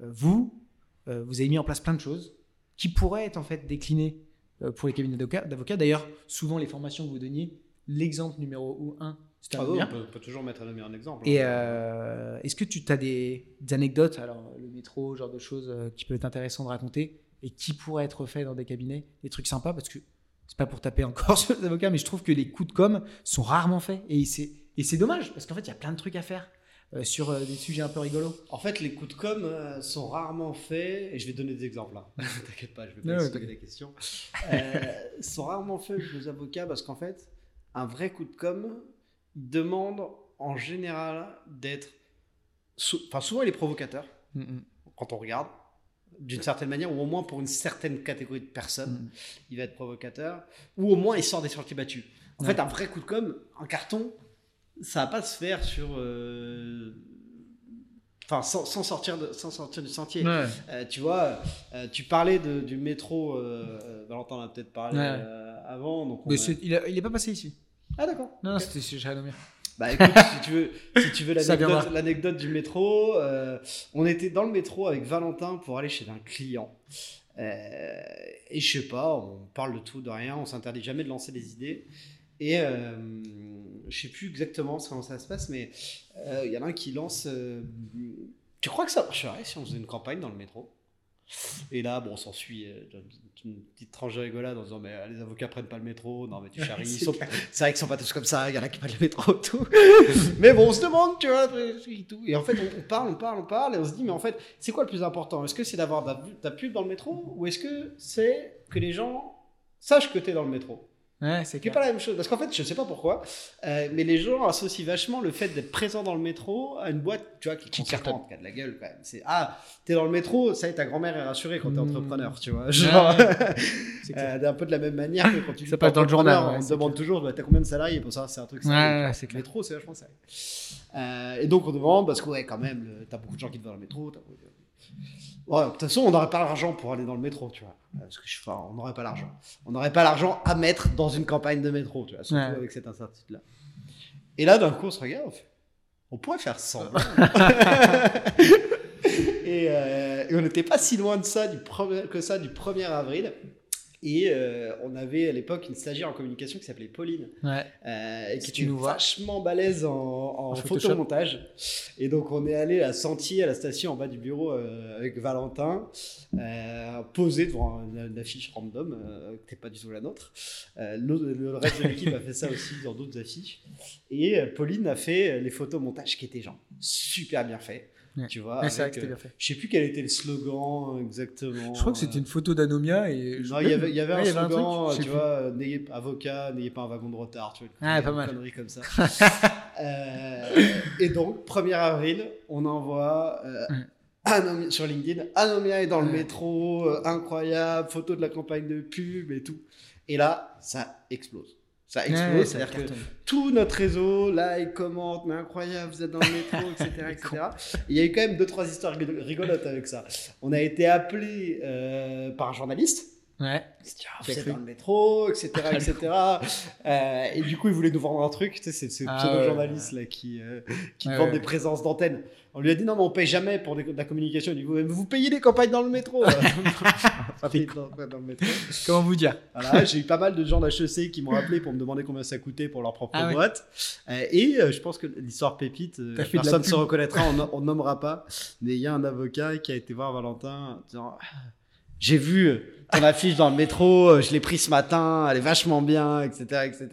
vous, vous avez mis en place plein de choses qui pourraient être en fait déclinées euh, pour les cabinets d'avoca- d'avocats. D'ailleurs, souvent, les formations que vous donniez, l'exemple numéro 1, c'était un Ah bien. on, peut, on peut toujours mettre un un exemple. Et hein. euh, est-ce que tu as des, des anecdotes, alors le métro, ce genre de choses euh, qui peuvent être intéressantes de raconter et qui pourraient être faits dans des cabinets, des trucs sympas? Parce que c'est pas pour taper encore sur les avocats, mais je trouve que les coups de com sont rarement faits et c'est c'est dommage parce qu'en fait il y a plein de trucs à faire sur euh, des sujets un peu rigolos. En fait, les coups de com euh, sont rarement faits, et je vais donner des exemples là. T'inquiète pas, je vais pas expliquer la question. Euh, sont rarement faits nos avocats parce qu'en fait, un vrai coup de com demande en général d'être. sou- Enfin, souvent il est provocateur quand on regarde, d'une certaine manière, ou au moins pour une certaine catégorie de personnes, Mm. il va être provocateur, ou au moins il sort des sentiers battus. En Ouais. fait, un vrai coup de com, un carton, ça va pas se faire sur. euh, Enfin, sans, sans sortir de- sans sortir du sentier. Ouais. Euh, tu vois, euh, tu parlais de- du métro, euh, Valentin en a peut-être parlé Ouais. avant. Donc Mais il, a- il est pas passé ici. Ah d'accord. Non, non Ok. c'était chez Janomir. Bah écoute, si tu veux, si tu veux l'anecdote, du métro, on était dans le métro avec Valentin pour aller chez un client. Et je sais pas, on parle de tout, de rien, on s'interdit jamais de lancer des idées. Et euh, je sais plus exactement comment ça se passe, mais euh, il y en a un qui lance. euh, tu crois que ça marcherait si on faisait une campagne dans le métro? Et là, bon, on s'ensuit euh, une petite tranche de rigolade en disant Mais euh, les avocats prennent pas le métro, non, mais tu charries. C'est sont- vrai qu'ils sont pas tous comme ça, il y en a qui prennent le métro, tout. mais bon, on se demande, tu vois, et tout. Et en fait, on, parle, on parle, on parle, et on se dit, mais en fait, c'est quoi le plus important? Est-ce que c'est d'avoir la pub dans le métro, ou est-ce que c'est que les gens sachent que tu es dans le métro? Ouais, c'est pas la même chose. Parce qu'en fait, je sais pas pourquoi, euh, mais les gens associent vachement le fait d'être présent dans le métro à une boîte, tu vois, qui, Qui cartonne. qui a de la gueule quand même. C'est ah, t'es dans le métro, ça y est, ta grand-mère est rassurée quand t'es Mmh. entrepreneur, tu vois. Genre, C'est clair. euh, un peu de la même manière que quand tu Ça passe dans le journal, ouais, on te demande toujours, bah, t'as combien de salariés pour ça, c'est un truc. Ouais, sérieux, ouais, c'est. Le métro, c'est vachement sérieux. Euh, et donc on demande parce que ouais, quand même, t'as beaucoup de gens qui vont dans le métro. Ouais, de toute façon, on n'aurait pas l'argent pour aller dans le métro, tu vois. Parce que enfin, on n'aurait pas l'argent. On n'aurait pas l'argent à mettre dans une campagne de métro, tu vois, surtout Ouais. avec cette incertitude-là. Et là, d'un coup, on se regarde, on fait, on pourrait faire semblant. et, euh, et on n'était pas si loin de ça, du premier- que ça, du 1er avril. Et euh, on avait à l'époque une stagiaire en communication qui s'appelait Pauline, Ouais. euh, et Si qui tu était nous vachement balèze en, en En photomontage. Et donc on est allé à Sentier, à la station en bas du bureau euh, avec Valentin, posé devant une, une affiche random, qui n'était pas du tout la nôtre. Le, le reste de l'équipe a fait ça aussi dans d'autres affiches. Et Pauline a fait les photomontages qui étaient genre super bien faits. Ouais. Tu vois, vrai avec, que c'était euh, bien fait. je sais plus quel était le slogan exactement. Je crois que c'était euh, une photo d'Anomia et. non, il y avait, il y avait Ouais, un avait slogan, truc, sais tu vois, euh, n'ayez pas avocat, n'ayez pas un wagon de retard, tu vois, Ah, pas mal. connerie comme ça. Euh, et donc, 1er avril, on envoie euh, Ouais. Anomia- sur LinkedIn, Anomia est dans le métro, euh, incroyable, photo de la campagne de pub et tout. Et là, ça explose. Ça explose, Ouais, c'est-à-dire que tout notre réseau, like, commente, mais incroyable, vous êtes dans le métro, etc. etc. Et il y a eu quand même deux, trois histoires rigolo- rigolotes avec ça. On a été appelé euh, par un journaliste. Ouais. Il dit, Ah, dans le métro, etc. etc. Euh, et du coup, il voulait nous vendre un truc. Tu sais, c'est ce Ah, pseudo-journaliste là, qui, euh, qui Ouais, vend ouais. des présences d'antenne. On lui a dit non, mais on paye jamais pour de la communication. Il dit, vous, vous payez des campagnes dans le métro. Pas payé dans, dans le métro. Comment vous dire? Voilà, j'ai eu pas mal de gens d'HEC qui m'ont appelé pour me demander combien ça coûtait pour leur propre Ah boîte. Euh, et euh, je pense que l'histoire pépite, personne ne se reconnaîtra, on, on nommera pas. Mais il y a un avocat qui a été voir Valentin en disant J'ai vu ton affiche dans le métro, euh, je l'ai pris ce matin, elle est vachement bien, etc. etc.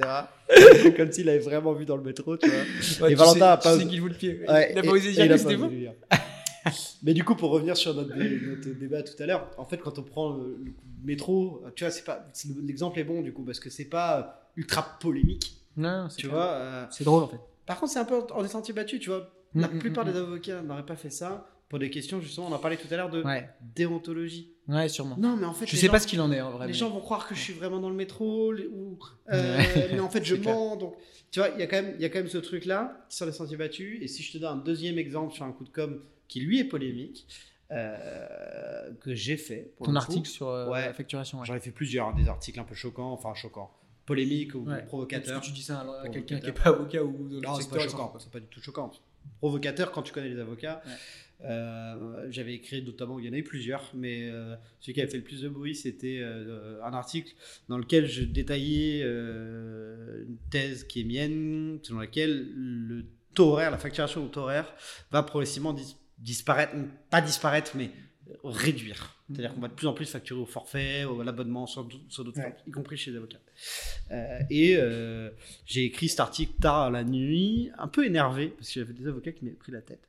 Comme s'il avait vraiment vu dans le métro, tu vois. Ouais, Et tu Valentin sais- a pas tu sais osé- qu'il vous le pied. Ouais, il a et- pas osé dire que c'était vous. Mais du coup, pour revenir sur notre, dé- notre débat tout à l'heure, en fait, quand on prend le, le métro, tu vois, c'est pas l'exemple est bon du coup parce que c'est pas ultra polémique, Non, c'est tu clair. vois. euh, C'est drôle en fait. par contre, c'est un peu en des sentiers battus, tu vois. La Mm, mm, plupart mm, des avocats n'auraient pas fait ça pour des questions justement. On en parlait tout à l'heure de Ouais. déontologie. Ouais, sûrement. Non, mais en fait, Je sais gens- pas ce qu'il en est en vrai. les mais- gens vont croire que je suis vraiment dans le métro ou euh, mais en fait je clair. mens donc tu vois il y a quand même il y a quand même ce truc là sur les sentiers battus et si je te donne un deuxième exemple sur un coup de com qui lui est polémique euh, que j'ai fait. pour Ton coup. article sur euh, Ouais. la facturation. ouais. J'en ai fait plusieurs, hein, des articles un peu choquants, enfin choquants, polémiques ou Ouais. provocateurs. Que tu dis ça à quelqu'un qui n'est pas avocat ou le Non, c'est pas choquant, c'est pas du tout choquant. Provocateur quand tu connais les avocats. Euh, J'avais écrit notamment, il y en a eu plusieurs, mais euh, celui qui avait fait le plus de bruit, c'était euh, un article dans lequel je détaillais euh, une thèse qui est mienne, selon laquelle le taux horaire, la facturation au taux horaire, va progressivement dis- disparaître, pas disparaître, mais réduire. C'est-à-dire qu'on va de plus en plus facturer au forfait, au- à l'abonnement, sur, d'autres Ouais. y compris chez les avocats. Euh, et euh, j'ai écrit cet article tard la nuit, un peu énervé, parce que j'avais des avocats qui m'avaient pris la tête.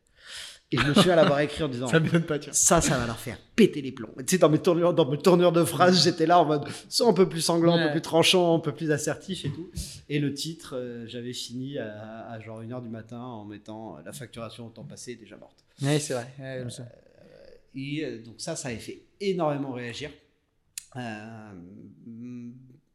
Et je me suis à l'avoir écrit en disant Ça pas, ça, ça va leur faire péter les plombs. Et Tu sais, dans mes tournures, dans mes tournures de phrases, j'étais là en mode soit un peu plus sanglant, un peu plus tranchant, un peu plus assertif et tout. Et le titre, euh, j'avais fini à, à genre 1h du matin en mettant euh, la facturation au temps passé est déjà morte. Ouais, c'est vrai. Ouais, souviens. Et euh, donc ça, ça avait fait énormément réagir. Euh,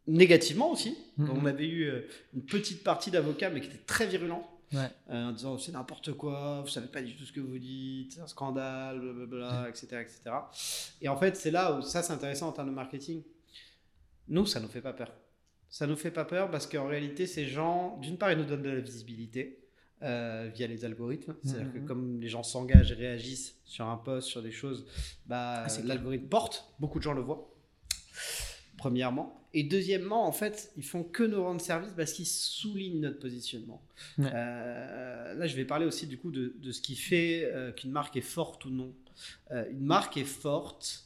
négativement aussi. Mhm. On avait eu euh, une petite partie d'avocats, mais qui était très virulent. Ouais. Euh, en disant c'est n'importe quoi, vous savez pas du tout ce que vous dites, c'est un scandale, blablabla, etc., etc. Et en fait, c'est là où ça c'est intéressant en termes de marketing. Nous, ça nous fait pas peur. Ça nous fait pas peur parce qu'en réalité, ces gens, d'une part, ils nous donnent de la visibilité euh, via les algorithmes. C'est-à-dire que comme les gens s'engagent et réagissent sur un post, sur des choses, bah, Ah, l'algorithme porte. Beaucoup de gens le voient. Premièrement. Et deuxièmement, en fait, ils font que nous rendre service parce qu'ils soulignent notre positionnement. Ouais. Euh, là, je vais parler aussi du coup de, de ce qui fait euh, qu'une marque est forte ou non. Euh, une marque est forte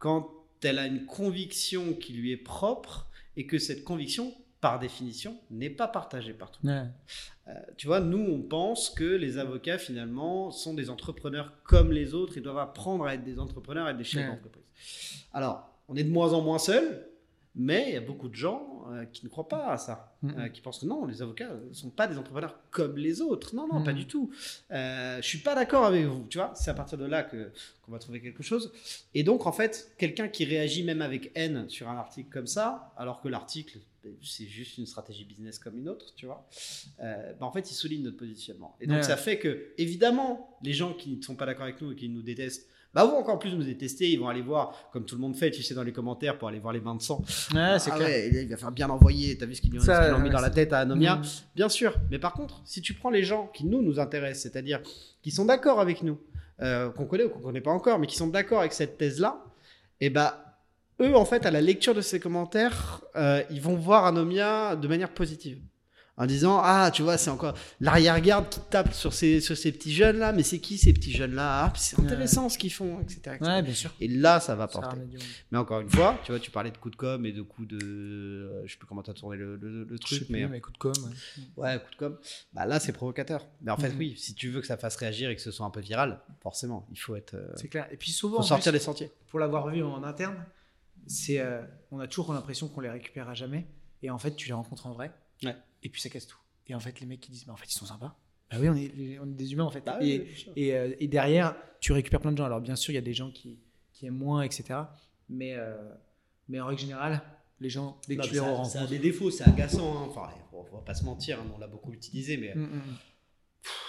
quand elle a une conviction qui lui est propre et que cette conviction, par définition, n'est pas partagée par tout. Ouais. Euh, tu vois, nous, on pense que les avocats, finalement, sont des entrepreneurs comme les autres. Ils doivent apprendre à être des entrepreneurs, à être des chefs Ouais. d'entreprise. Alors, on est de moins en moins seuls, mais il y a beaucoup de gens euh, qui ne croient pas à ça. Euh, qui pensent que non, les avocats ne sont pas des entrepreneurs comme les autres. Non, non, pas du tout. Euh, je suis pas d'accord avec vous. Tu vois, c'est à partir de là que qu'on va trouver quelque chose. Et donc, en fait, quelqu'un qui réagit même avec haine sur un article comme ça, alors que l'article ben, c'est juste une stratégie business comme une autre, tu vois. ben, en fait, il souligne notre positionnement. Et donc, Ouais. ça fait que, évidemment, les gens qui ne sont pas d'accord avec nous et qui nous détestent, bah, vont encore plus nous détester. Ils vont aller voir, comme tout le monde fait, tu sais, dans les commentaires pour aller voir les bains de sang. Ouais, c'est Ah clair. ouais, il va faire bien envoyer. T'as vu ce qu'ils lui ont, Ça, ce mis dans la tête à Anomia Mm. Bien sûr. Mais par contre, si tu prends les gens qui nous nous intéressent, c'est-à-dire qui sont d'accord avec nous, euh, qu'on connaît ou qu'on connaît pas encore, mais qui sont d'accord avec cette thèse-là, et bah eux, en fait, à la lecture de ces commentaires, euh, ils vont voir Anomia de manière positive. En disant, ah, tu vois, c'est encore l'arrière-garde qui tape sur ces, sur ces petits jeunes-là, mais c'est qui ces petits jeunes-là? Ah, puis c'est Ouais. intéressant ce qu'ils font, etc. etc. Ouais, bien sûr. Et là, ça va porter. Mais encore une fois, tu vois, tu parlais de coups de com et de coups de. euh, Je sais plus comment tu as tourné le, le- le Je truc, sais mais. plus, mais coup de com. ouais. Ouais, coup de com. Bah là, c'est provocateur. Mais en fait, Mhm. oui, si tu veux que ça fasse réagir et que ce soit un peu viral, forcément, il faut être. euh, C'est clair. Et puis souvent, faut sortir plus, des sentiers. pour l'avoir vu en interne, c'est, euh, on a toujours l'impression qu'on les récupère à jamais. Et en fait, tu les rencontres en vrai. Ouais. Et puis ça casse tout. Et en fait, les mecs qui disent, mais en fait, ils sont sympas. Bah oui, on est, on est des humains en fait. Bah et, oui, bien sûr. et, euh, et derrière, tu récupères plein de gens. Alors bien sûr, il y a des gens qui, qui aiment moins, etc. Mais, euh, mais en règle générale, les gens, dès que Non, tu les ça, rencontres. ça a des défauts, c'est agaçant. hein. Enfin, on va pas se mentir, hein, on l'a beaucoup utilisé, mais Mm, mm.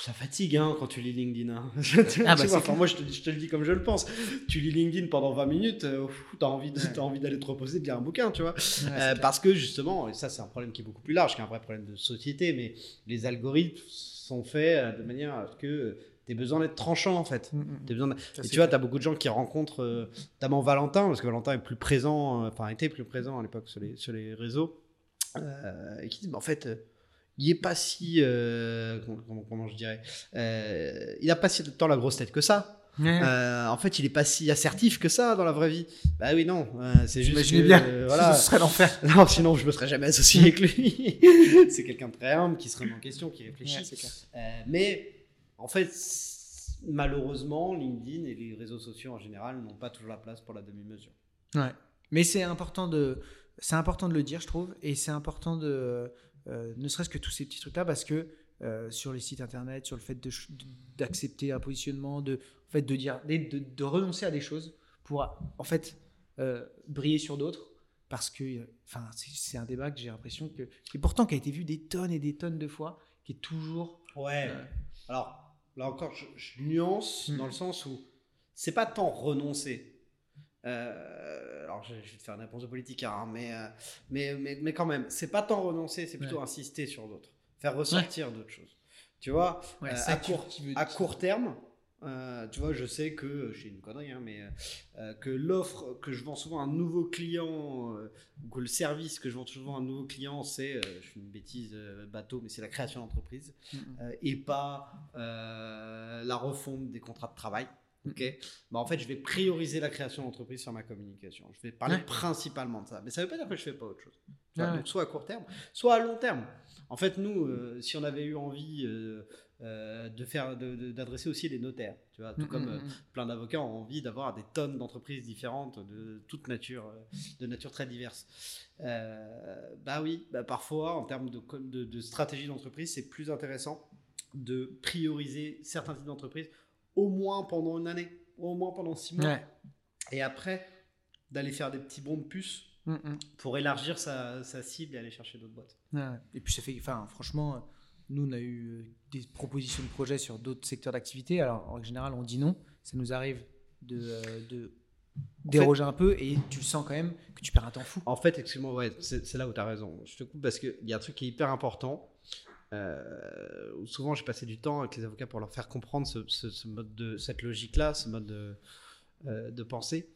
Ça fatigue hein, quand tu lis LinkedIn. hein. Tu Ah, bah, enfin, moi, je te, dis- je te le dis comme je le pense. Tu lis LinkedIn pendant 20 minutes, euh, pff, t'as envie, Ouais. d'aller te reposer, de lire un bouquin, tu vois. Ouais, Euh, parce que justement, et ça c'est un problème qui est beaucoup plus large, qui est un vrai problème de société, mais les algorithmes sont faits euh, de manière à ce que tu aies besoin d'être tranchant en fait. Mm, mm, besoin de- Ça, Et c'est tu vois, tu as beaucoup de gens qui rencontrent, euh, notamment Valentin, parce que Valentin est plus présent, euh, enfin était plus présent à l'époque sur les, sur les réseaux, euh, et qui disent, mais en fait, euh, il est pas si, euh, comment, je dirais, euh, il a pas si tant la grosse tête que ça. Ouais. Euh, en fait, il est pas si assertif que ça dans la vraie vie. Bah oui, non, c'est juste. Imaginez que, bien, voilà. ce serait l'enfer. Non, sinon je me serais jamais associé avec lui. c'est quelqu'un de très humble qui se remet en question, qui réfléchit. Ouais, c'est clair. Mais en fait, malheureusement, LinkedIn et les réseaux sociaux en général n'ont pas toujours la place pour la demi-mesure. Ouais. Mais c'est important de, c'est important de le dire, je trouve, et c'est important de, ne serait-ce que tous ces petits trucs-là, parce que euh, sur les sites internet, sur le fait d'accepter un positionnement, de, en fait, de dire, de, de- de renoncer à des choses pour, en fait, euh, briller sur d'autres, parce que, euh, enfin, c'est un débat que j'ai l'impression que, et pourtant qui a été vu des tonnes et des tonnes de fois, qui est toujours. Ouais. euh, Alors, là encore, je, je nuance Mm. dans le sens où c'est pas tant renoncer. Euh, alors, je, je vais te faire une réponse de politique, hein, mais, euh, mais, mais, mais quand même, c'est pas tant renoncer, c'est plutôt Ouais. insister sur d'autres, faire ressortir d'autres choses. Tu vois, Ouais, euh, ça à, court, tu veux- à court terme, euh, tu vois, je sais que, j'ai une connerie, hein, mais euh, que l'offre que je vends souvent à un nouveau client, euh, ou que le service que je vends souvent à un nouveau client, c'est, je fais une bêtise bateau, mais c'est la création d'entreprise Mhm. euh, et pas la refonte des contrats de travail. Ok, bah en fait, je vais prioriser la création d'entreprise sur ma communication. Je vais parler Ouais. principalement de ça, mais ça veut pas dire que je fais pas autre chose. Tu vois, Ouais, ouais. donc soit à court terme, soit à long terme. En fait, nous, euh, si on avait eu envie euh, euh, de faire, d'adresser aussi les notaires, tu vois, tout Mm, comme mm, mm. plein d'avocats ont envie d'avoir des tonnes d'entreprises différentes de toute nature, de nature très diverse. Bah oui, bah parfois en termes de, co- de, de stratégie d'entreprise, c'est plus intéressant de prioriser certains types d'entreprises au moins pendant une année, au moins pendant six mois, Ouais. et après d'aller faire des petits bons de puce Mm, mm. pour élargir sa, sa cible et aller chercher d'autres boîtes. Ouais. Et puis ça fait, enfin, franchement, nous on a eu euh, des propositions de projets sur d'autres secteurs d'activité. Alors en général, on dit non. Ça nous arrive de, euh, de déroger un peu et tu sens quand même que tu perds un temps fou. En fait, excuse-moi, ouais, c'est c'est là où tu as raison. Je te coupe parce qu'il y a un truc qui est hyper important. Euh, où souvent, j'ai passé du temps avec les avocats pour leur faire comprendre ce, ce- ce mode de, cette logique-là, ce mode de, euh, de pensée.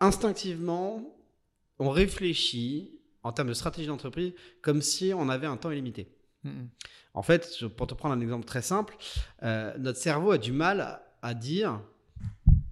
Instinctivement, on réfléchit en termes de stratégie d'entreprise comme si on avait un temps illimité. En fait, pour te prendre un exemple très simple, euh, notre cerveau a du mal à, à dire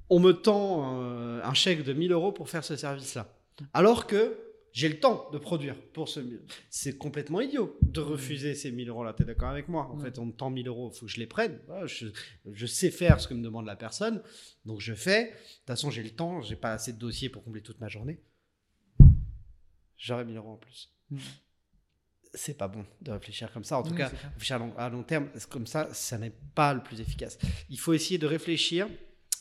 on me tend euh, un chèque de 1000 euros pour faire ce service-là. Alors que j'ai le temps de produire pour ce. C'est complètement idiot de refuser ces 1000 euros-là. Tu es d'accord avec moi? En Ouais. fait, on me tend 1000 euros, il faut que je les prenne. Je, je sais faire ce que me demande la personne, donc je fais. De toute façon, j'ai le temps, j'ai pas assez de dossiers pour combler toute ma journée. J'aurai 1000 euros en plus. Mm. C'est pas bon de réfléchir comme ça. En tout cas, réfléchir à long, à long terme, comme ça, ça n'est pas le plus efficace. Il faut essayer de réfléchir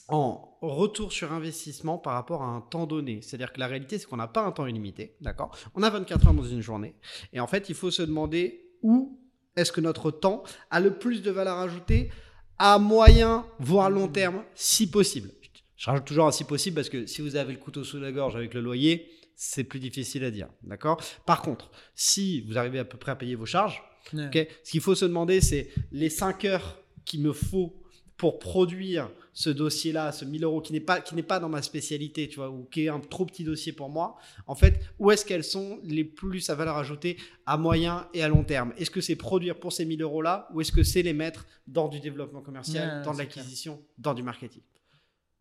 en retour sur investissement par rapport à un temps donné. C'est-à-dire que la réalité, c'est qu'on n'a pas un temps illimité, d'accord? On a 24 heures dans une journée. Et en fait, il faut se demander où est-ce que notre temps a le plus de valeur ajoutée à moyen, voire long terme, si possible. Je rajoute toujours un si possible parce que si vous avez le couteau sous la gorge avec le loyer, c'est plus difficile à dire, d'accord? Par contre, si vous arrivez à peu près à payer vos charges, Ouais. Ce qu'il faut se demander, c'est les 5 heures qu'il me faut pour produire ce dossier-là, ce 1000 euros qui n'est pas, qui n'est pas dans ma spécialité, tu vois, ou qui est un trop petit dossier pour moi. En fait, où est-ce qu'elles sont les plus à valeur ajoutée à moyen et à long terme? Est-ce que c'est produire pour ces 1000 euros-là, ou est-ce que c'est les mettre dans du développement commercial, Ouais, dans de l'acquisition, dans du marketing?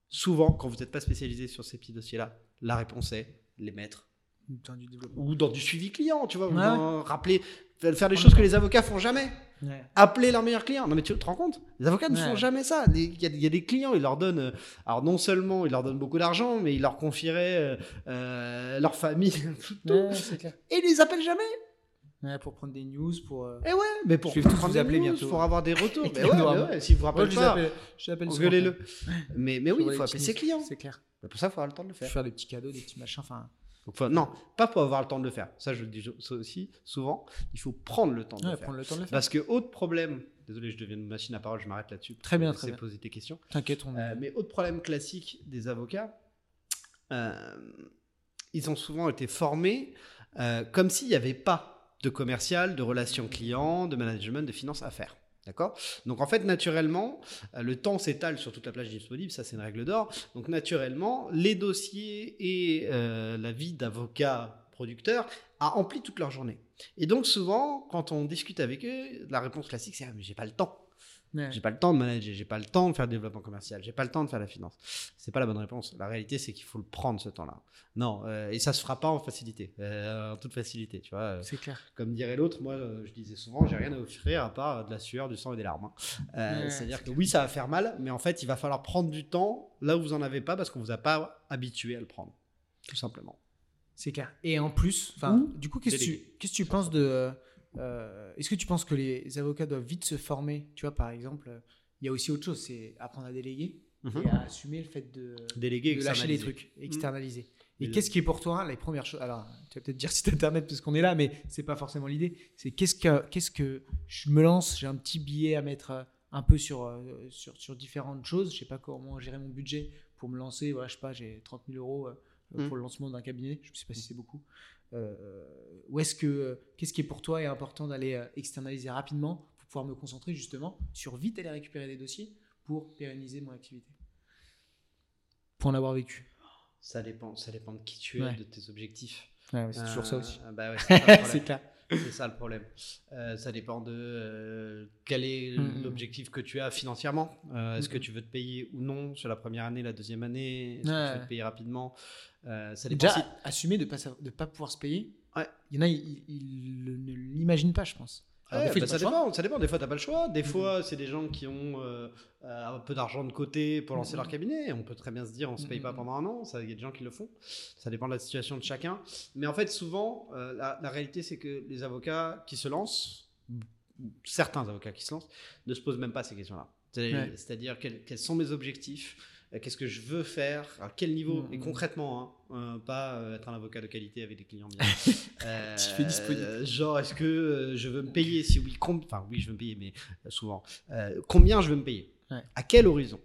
Souvent, quand vous n'êtes pas spécialisé sur ces petits dossiers-là, la réponse est les mettre Dans du développement. ou dans du suivi client, tu vois, ou dans- rappeler, faire des choses que les avocats font jamais Ouais. appeler leurs meilleurs clients. Non mais tu te rends compte? Les avocats ne Ouais. font jamais ça. Il y, y a des clients, ils leur donnent, euh, alors non seulement ils leur donnent beaucoup d'argent, mais ils leur confieraient euh, euh, leur famille, tout, tout. Ouais, clair. et ils les appellent jamais. Ouais, pour prendre des news, pour. euh, Et ouais, mais pour tous prendre vous des appeler news, bientôt. pour avoir des retours. mais ouais, mais ouais, si vous rappelez je les pas, appelle, je les appelle souvent. engueulez-le. Mais, mais oui, il faut appeler ses clients. C'est clair. Pour ça, il faut avoir le temps de le faire. Faire des petits cadeaux, des petits machins. Enfin, Donc, non, pas pour avoir le temps de le faire. Ça, je le dis aussi souvent. Il faut prendre le temps de ouais, le faire. le temps de le faire. Parce que autre problème, désolé, je deviens une machine à parole, je m'arrête là-dessus. Très bien, très bien. poser tes questions. T'inquiète, on. Euh, mais autre problème classique des avocats, euh, ils ont souvent été formés euh, comme s'il n'y avait pas de commercial, de relations clients, de management, de finances à faire. D'accord? Donc en fait, naturellement, euh, le temps s'étale sur toute la plage disponible, ça c'est une règle d'or. Donc naturellement, les dossiers et euh, la vie d'avocat producteur a empli toute leur journée. Et donc souvent, quand on discute avec eux, la réponse classique c'est ah, mais j'ai pas le temps. Ouais. J'ai pas le temps de manager, j'ai pas le temps de faire le développement commercial, j'ai pas le temps de faire la finance. C'est pas la bonne réponse. La réalité, c'est qu'il faut le prendre ce temps-là. Non, euh, et ça se fera pas en facilité, euh, en toute facilité, tu vois. Euh, C'est clair. Comme dirait l'autre, moi, je disais souvent, j'ai rien à offrir à part de la sueur, du sang et des larmes. hein. Euh, Ouais, C'est-à dire c'est que oui, ça va faire mal, mais en fait, il va falloir prendre du temps là où vous en avez pas parce qu'on vous a pas habitué à le prendre, tout simplement. C'est clair. Et en plus, Ou du coup, qu'est-ce que tu, déléguer. qu'est-ce que tu penses de. Euh, Est-ce que tu penses que les avocats doivent vite se former? Tu vois, par exemple, euh, il y a aussi autre chose, c'est apprendre à déléguer Mhm. et à assumer le fait de, Déléguer, de lâcher les trucs, externaliser. Et Et qu'est-ce qui est pour toi les premières choses Alors, tu vas peut-être dire site internet parce qu'on est là, mais c'est pas forcément l'idée. C'est qu'est-ce que, qu'est-ce que je me lance J'ai un petit billet à mettre, euh, un peu sur, sur, sur différentes choses. Je sais pas comment gérer mon budget pour me lancer. Voilà, je sais pas, j'ai 30 000 euros Mm. pour le lancement d'un cabinet. Je ne sais pas si c'est beaucoup. Euh, ou est-ce que qu'est-ce qui est pour toi est important d'aller euh, externaliser rapidement pour pouvoir me concentrer justement sur vite aller récupérer des dossiers pour pérenniser mon activité? Pour en avoir vécu. Ça dépend, ça dépend de qui tu es, Ouais. de tes objectifs. Ouais, c'est toujours ça Euh, aussi. bah ouais, c'est clair. C'est ça le problème. Euh, ça dépend de euh, quel est Mm, mm. l'objectif que tu as financièrement. Euh, Est-ce que mm. tu veux te payer ou non sur la première année, la deuxième année? Est-ce que tu veux te payer rapidement? Ça dépend. Déjà, si- assumer de ne pas, de pas pouvoir se payer. Ouais. Il y en a, ils, ne l'imaginent pas, je pense. Ouais, ils bah, ça dépend, ça dépend. Des fois, tu n'as pas le choix. Des Mhm. fois, c'est des gens qui ont euh, euh, un peu d'argent de côté pour lancer Mhm. leur cabinet. On peut très bien se dire, on se paye pas Mhm. pendant un an. Il y a des gens qui le font. Ça dépend de la situation de chacun. Mais en fait, souvent, euh, la, la réalité, c'est que les avocats qui se lancent, certains avocats qui se lancent, ne se posent même pas ces questions-là. Ouais. C'est-à-dire, quels, quels sont mes objectifs Qu'est-ce que je veux faire? À quel niveau? Mhm. Et concrètement, hein, euh, pas euh, être un avocat de qualité avec des clients bien. Euh, Tu fais disponible. euh, genre, est-ce que euh, je veux me payer? Si oui, com- enfin oui, je veux me payer, mais euh, souvent. Euh, combien je veux me payer? Ouais. À quel horizon?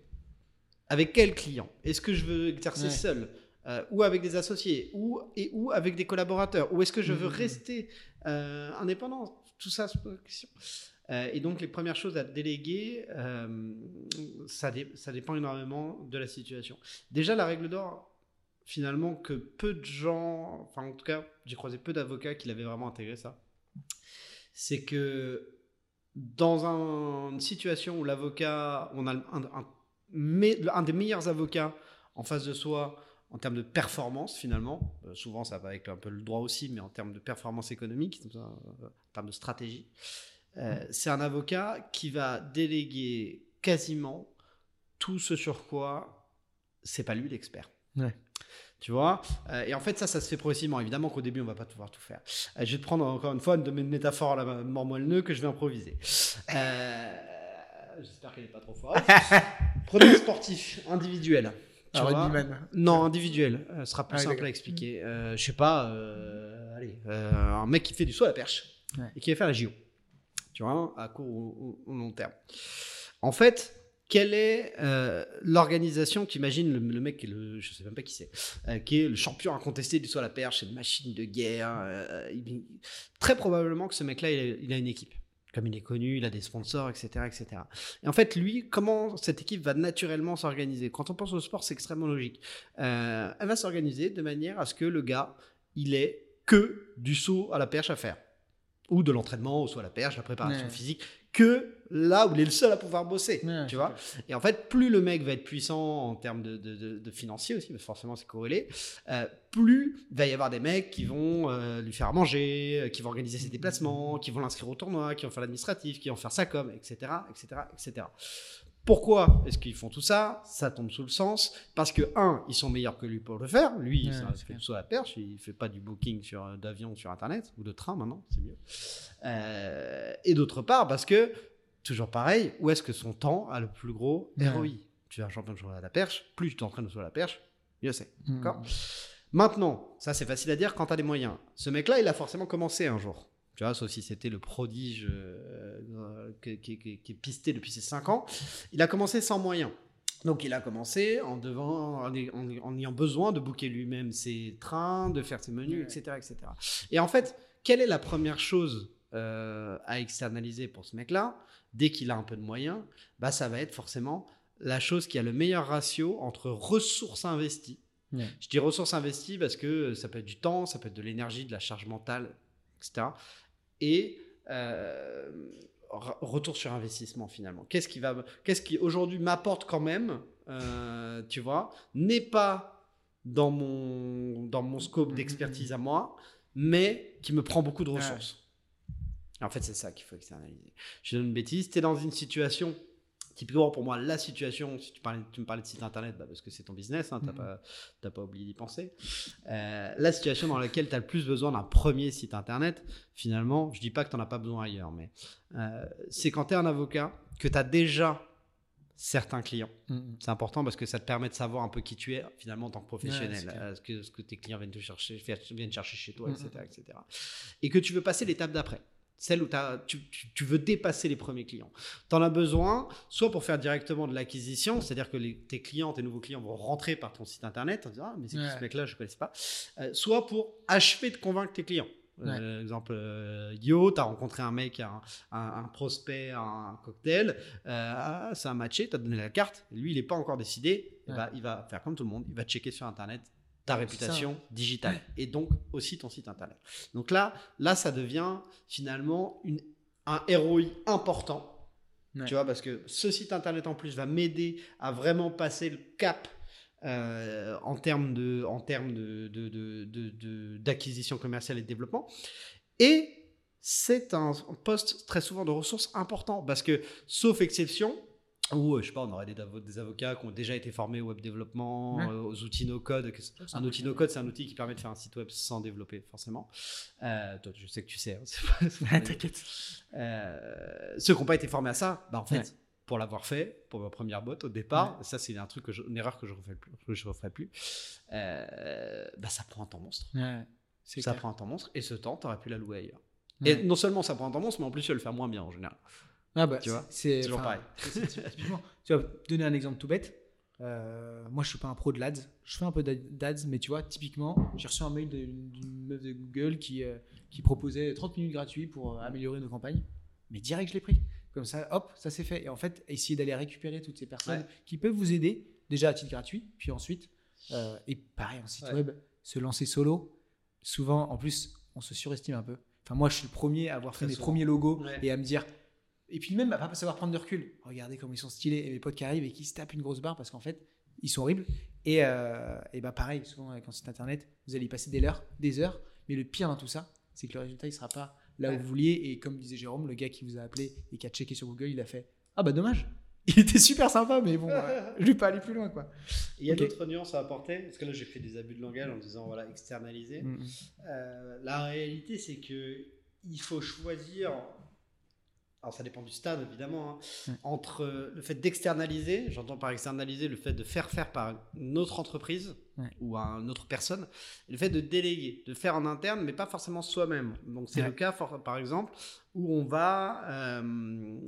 Avec quel client? Est-ce que je veux exercer Ouais. seul? Euh, ou avec des associés? Ou et ou avec des collaborateurs? Ou est-ce que je veux Mhm. rester euh, indépendant? Tout ça c'est la question Euh, et donc les premières choses à déléguer euh, ça, dé- ça dépend énormément de la situation. Déjà la règle d'or finalement que peu de gens enfin en tout cas j'ai croisé peu d'avocats qui l'avaient vraiment intégré ça. C'est que dans un- une situation où l'avocat on a un, des meilleurs avocats en face de soi en termes de performance finalement, euh, souvent ça va avec un peu le droit aussi, mais en termes de performance économique, en termes de stratégie, euh, c'est un avocat qui va déléguer quasiment tout ce sur quoi c'est pas lui l'expert. Ouais. Tu vois Euh, Et en fait, ça, ça se fait progressivement. Évidemment qu'au début, on va pas pouvoir tout faire. Euh, je vais te prendre encore une fois une de mes métaphores à la mort moelle que je vais improviser. J'espère qu'elle n'est pas trop forte. Prenez un sportif individuel. Tu Un vois rugbyman. non, individuel. Euh, ce sera plus Ah simple à expliquer. Euh, je sais pas, euh, allez, un mec qui fait du saut à la perche Ouais. et qui va faire la JO. À court ou long terme. En fait, quelle est euh, l'organisation T'imagines le, le mec qui est le, je sais même pas qui c'est, euh, qui est le champion incontesté du saut à la perche, une machine de guerre. euh, très probablement que ce mec-là, il, a- il a une équipe. Comme il est connu, il a des sponsors, etc., etc. Et en fait, lui, comment cette équipe va naturellement s'organiser? Quand on pense au sport, c'est extrêmement logique. Elle va s'organiser de manière à ce que le gars, il ait que du saut à la perche à faire. Ou de l'entraînement saut à la perche, la préparation Ouais. physique, que là où il est le seul à pouvoir bosser. Ouais, tu vois. Et en fait, plus le mec va être puissant en termes de, de, de- de financier aussi, parce que forcément c'est corrélé, euh, plus il va y avoir des mecs qui vont euh, lui faire à manger, euh, qui vont organiser ses déplacements, qui vont l'inscrire au tournoi, qui vont faire l'administratif, qui vont faire sa com, etc. etc., etc. Pourquoi est-ce qu'ils font tout ça? Ça tombe sous le sens. Parce que, un, ils sont meilleurs que lui pour le faire. Lui, Ouais, ça c'est fait saut à la perche. Il fait pas du booking sur, euh, d'avion sur Internet ou de train maintenant, c'est mieux. Euh, et d'autre part, parce que, toujours pareil, où est-ce que son temps a le plus gros Ouais. ROI Tu es un champion de saut à la perche, plus tu t'entraînes à la perche, mieux c'est. Mm. D'accord? Maintenant, ça c'est facile à dire quand tu as les moyens. Ce mec-là, il a forcément commencé un jour. Tu vois, sauf si c'était le prodige euh, qui, qui- qui- qui est pisté depuis ses 5 ans. Il a commencé sans moyens. Donc il a commencé en, devant, en, en- en ayant besoin de booker lui-même ses trains, de faire ses menus, Ouais. etc., etc. Et en fait, quelle est la première chose euh, à externaliser pour ce mec-là? Dès qu'il a un peu de moyens, bah, ça va être forcément la chose qui a le meilleur ratio entre ressources investies Ouais. je dis ressources investies parce que ça peut être du temps, ça peut être de l'énergie, de la charge mentale, etc. Et euh, re- retour sur investissement finalement. Qu'est-ce qui va, qu'est-ce qui aujourd'hui m'apporte quand même, euh, tu vois, n'est pas dans mon dans mon scope Mhm, d'expertise à moi, mais qui me prend beaucoup de ressources. En fait, c'est ça qu'il faut externaliser. Je donne une bêtise. Tu es dans une situation, typiquement pour moi, la situation, si tu, parlais, tu me parlais de site internet, bah, parce que c'est ton business, hein, tu n'as Mhm. pas, oublié d'y penser. Euh, la situation dans laquelle tu as le plus besoin d'un premier site internet, finalement, je dis pas que tu n'en as pas besoin ailleurs, mais euh, c'est quand tu es un avocat, que tu as déjà certains clients. Mm. C'est important parce que ça te permet de savoir un peu qui tu es finalement en tant que professionnel, euh, ce, que, ce que tes clients viennent te chercher, viennent chercher chez toi, etc., etc. Et que tu veux passer l'étape d'après. Celle où tu, tu- veux dépasser les premiers clients. Tu en as besoin, soit pour faire directement de l'acquisition, c'est-à-dire que les- tes clients, tes nouveaux clients vont rentrer par ton site internet en disant Ah, mais c'est qui Ouais. ce mec-là, je ne connais pas. Euh, soit pour achever de convaincre tes clients. Ouais. Euh, exemple, euh, Yo, tu as rencontré un mec, un, un- un prospect, un cocktail, ah, ça a matché, tu as donné la carte, lui, il n'est pas encore décidé, Ouais. bah, il va faire comme tout le monde, il va checker sur Internet ta réputation digitale et donc aussi ton site Internet. Donc là, là ça devient finalement une, un ROI important, Ouais. tu vois, parce que ce site Internet en plus va m'aider à vraiment passer le cap euh, en termes de en termes de- d'acquisition commerciale et de développement. Et c'est un poste très souvent de ressources important parce que, sauf exception, où euh, je sais pas, on aurait des, avo- des avocats qui ont déjà été formés au web développement, Ouais. euh, aux outils no-code. Un outil no-code, c'est un outil qui permet de faire un site web sans développer forcément. Euh, toi, je sais que tu sais. hein, Ouais, T'inquiète. euh, ceux qui n'ont pas été formés à ça, bah en fait, Ouais. pour l'avoir fait, pour ma première boîte au départ, ça c'est un truc que je- une erreur que je refais plus, que je referai plus. bah ça prend un temps monstre. Ouais, Ça clair. prend un temps monstre et ce temps, tu aurais pu l'allouer ailleurs. Ouais. Et non seulement ça prend un temps monstre, mais en plus tu vas le faire moins bien en général. Ah bah, Tu vois, c'est c'est toujours pareil. c'est- c'est typiquement. tu vas donner un exemple tout bête. Euh, moi, je suis pas un pro de l'ADS. Je fais un peu d'ad- d'ADS, mais tu vois, typiquement, j'ai reçu un mail d'une meuf de Google qui, euh, qui proposait 30 minutes gratuits pour euh, améliorer nos campagnes. Mais direct, je l'ai pris. Comme ça, hop, ça s'est fait. Et en fait, essayer d'aller récupérer toutes ces personnes Ouais. qui peuvent vous aider, déjà à titre gratuit, puis ensuite, euh, et pareil, en site Ouais. web, se lancer solo. Souvent, en plus, on se surestime un peu. Enfin, moi, je suis le premier à avoir fait mes premiers logos Ouais. et à me dire. Et puis même à pas savoir prendre de recul. Regardez comme ils sont stylés et mes potes qui arrivent et qui se tapent une grosse barre parce qu'en fait, ils sont horribles. Et, euh, et bah pareil, souvent avec un site internet, vous allez y passer des heures, des heures. Mais le pire dans tout ça, c'est que le résultat, il sera pas là Ouais. où vous vouliez. Et comme disait Jérôme, le gars qui vous a appelé et qui a checké sur Google, il a fait Ah bah dommage. Il était super sympa, mais bon, euh, je vais pas aller plus loin quoi. Il y a d'autres nuances à apporter, parce que là j'ai fait des abus de langage en disant voilà, externaliser. Mm, mm. Euh, la réalité, c'est que il faut choisir. Alors, ça dépend du stade, évidemment. hein. Entre le fait d'externaliser, j'entends par externaliser le fait de faire faire par une autre entreprise Ouais. ou à une autre personne, et le fait de déléguer, de faire en interne, mais pas forcément soi-même. Donc, c'est Ouais. le cas, for- par exemple, où on va euh,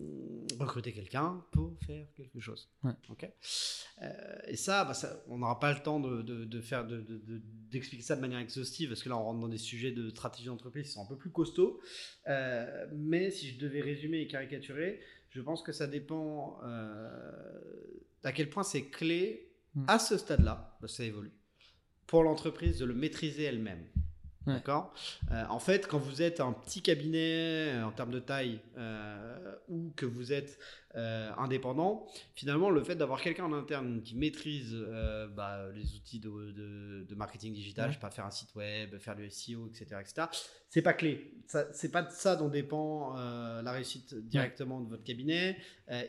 recruter quelqu'un pour faire quelque chose. Ouais. Euh, et ça, bah, ça, on n'aura pas le temps de, de- de faire d'expliquer ça de manière exhaustive parce que là on rentre dans des sujets de stratégie d'entreprise qui sont un peu plus costauds. Euh, mais si je devais résumer et caricaturer, je pense que ça dépend à quel point c'est clé Mm. à ce stade-là, bah, ça évolue, pour l'entreprise de le maîtriser elle-même. Ouais. D'accord? Euh, En fait, quand vous êtes un petit cabinet euh, en termes de taille euh, ou que vous êtes indépendant, finalement, le fait d'avoir quelqu'un en interne qui maîtrise bah, les outils de, de- de marketing digital, Ouais. je sais pas, faire un site web, faire du SEO, etc., etc., c'est pas clé. C'est pas de ça dont dépend la réussite directement de votre cabinet.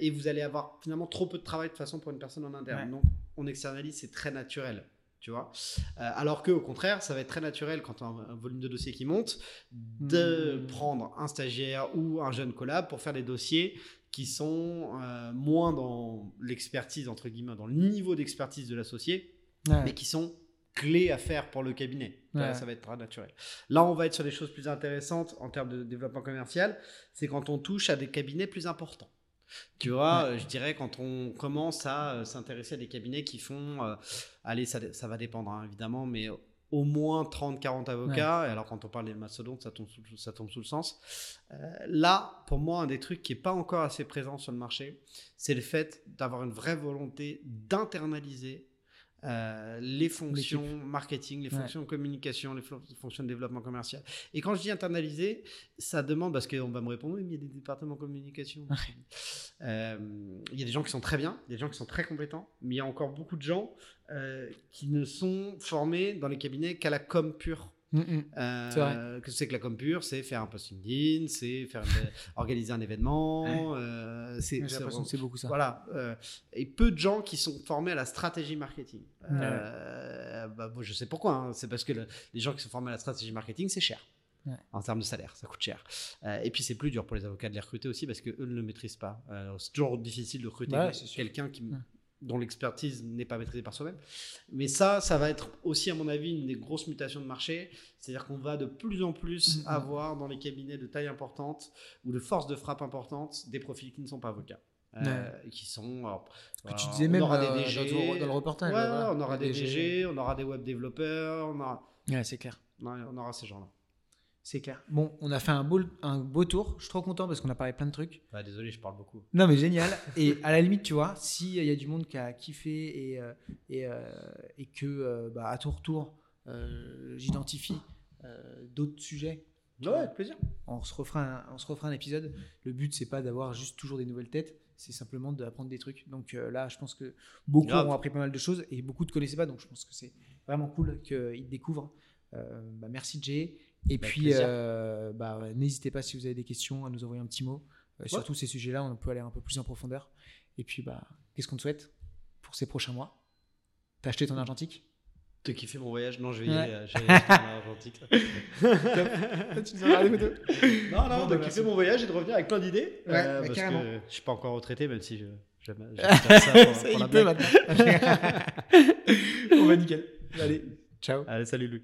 et vous allez avoir finalement trop peu de travail de toute façon pour une personne en interne. Donc, on externalise, c'est très naturel. Tu vois Euh, alors que au contraire, ça va être très naturel quand on a un, un volume de dossiers qui monte de Mmh. prendre un stagiaire ou un jeune collab pour faire des dossiers qui sont euh, moins dans l'expertise entre guillemets, dans le niveau d'expertise de l'associé, Ouais. mais qui sont clés à faire pour le cabinet. Là, ça va être très naturel. Là, on va être sur des choses plus intéressantes en termes de développement commercial. C'est quand on touche à des cabinets plus importants. Tu vois, euh, je dirais quand on commence à euh, s'intéresser à des cabinets qui font, euh, allez, ça, ça va dépendre hein, évidemment, mais au moins 30-40 avocats. Et alors quand on parle des mastodontes, ça tombe sous, ça tombe sous le sens. Euh, là, pour moi, un des trucs qui n'est pas encore assez présent sur le marché, c'est le fait d'avoir une vraie volonté d'internaliser euh, les fonctions marketing, les Ouais. fonctions communication, les fonctions de développement commercial. Et quand je dis internaliser, ça demande, parce qu'on va me répondre, oui, mais il y a des départements communication. Euh, il y a des gens qui sont très bien, des gens qui sont très compétents, mais il y a encore beaucoup de gens euh, qui ne sont formés dans les cabinets qu'à la com pure. Mm, mm. Euh. Que c'est que la com pure, c'est faire un post LinkedIn, c'est faire organiser un événement. euh, c'est- J'ai c'est l'impression vraiment- que c'est beaucoup ça. voilà. euh, et peu de gens qui sont formés à la stratégie marketing. Bah, bon, je sais pourquoi. hein, C'est parce que le- les gens qui sont formés à la stratégie marketing, c'est cher. Ouais. En termes de salaire, ça coûte cher. Euh, et puis c'est plus dur pour les avocats de les recruter aussi parce qu'eux ne le maîtrisent pas. C'est toujours difficile de recruter Ouais, quelqu'un qui Ouais. Dont l'expertise n'est pas maîtrisée par soi-même. Mais ça, ça va être aussi, à mon avis, une des grosses mutations de marché. C'est-à-dire qu'on va de plus en plus Mhm. avoir dans les cabinets de taille importante ou de force de frappe importante des profils qui ne sont pas avocats. Euh, qui sont. alors, que tu alors, disais on même aura euh, des DG, dans, le reportage. Ouais, là, on aura des DG, on aura des web développeurs, on aura, Ouais, c'est clair. on aura ces gens-là. C'est clair. Bon, on a fait un beau, un beau tour. Je suis trop content parce qu'on a parlé plein de trucs. Bah, désolé, je parle beaucoup. Non, mais génial. Et à la limite, tu vois, s'il y a du monde qui a kiffé et, euh, et, euh, et que, euh, bah, à tour tour, euh, j'identifie euh, d'autres sujets, Ouais, avec plaisir. on se, refera un, on se refera un épisode. Le but, c'est pas d'avoir juste toujours des nouvelles têtes, c'est simplement d'apprendre des trucs. Donc euh, là, je pense que beaucoup Grave. ont appris pas mal de choses et beaucoup ne connaissaient pas. Donc je pense que c'est vraiment cool qu'ils découvrent. Euh, bah, merci Jay. Et Avec puis, euh, bah, n'hésitez pas si vous avez des questions à nous envoyer un petit mot. Euh, sur tous ces sujets-là, on peut aller un peu plus en profondeur. Et puis, bah, qu'est-ce qu'on te souhaite pour ces prochains mois? T'as acheté ton argentique? T'as kiffé mon voyage? Non, je vais y aller. euh, vais aller en Argentique. Tu nous photos Non, non, Bon, de bah, kiffer merci. mon voyage et de revenir avec plein d'idées. Ouais, bah, parce carrément. que je suis pas encore retraité, même si je, j'aime, ça pour, Ça, pour la il peut maintenant. bon, bah, nickel. Allez, ciao. Allez, salut Louis.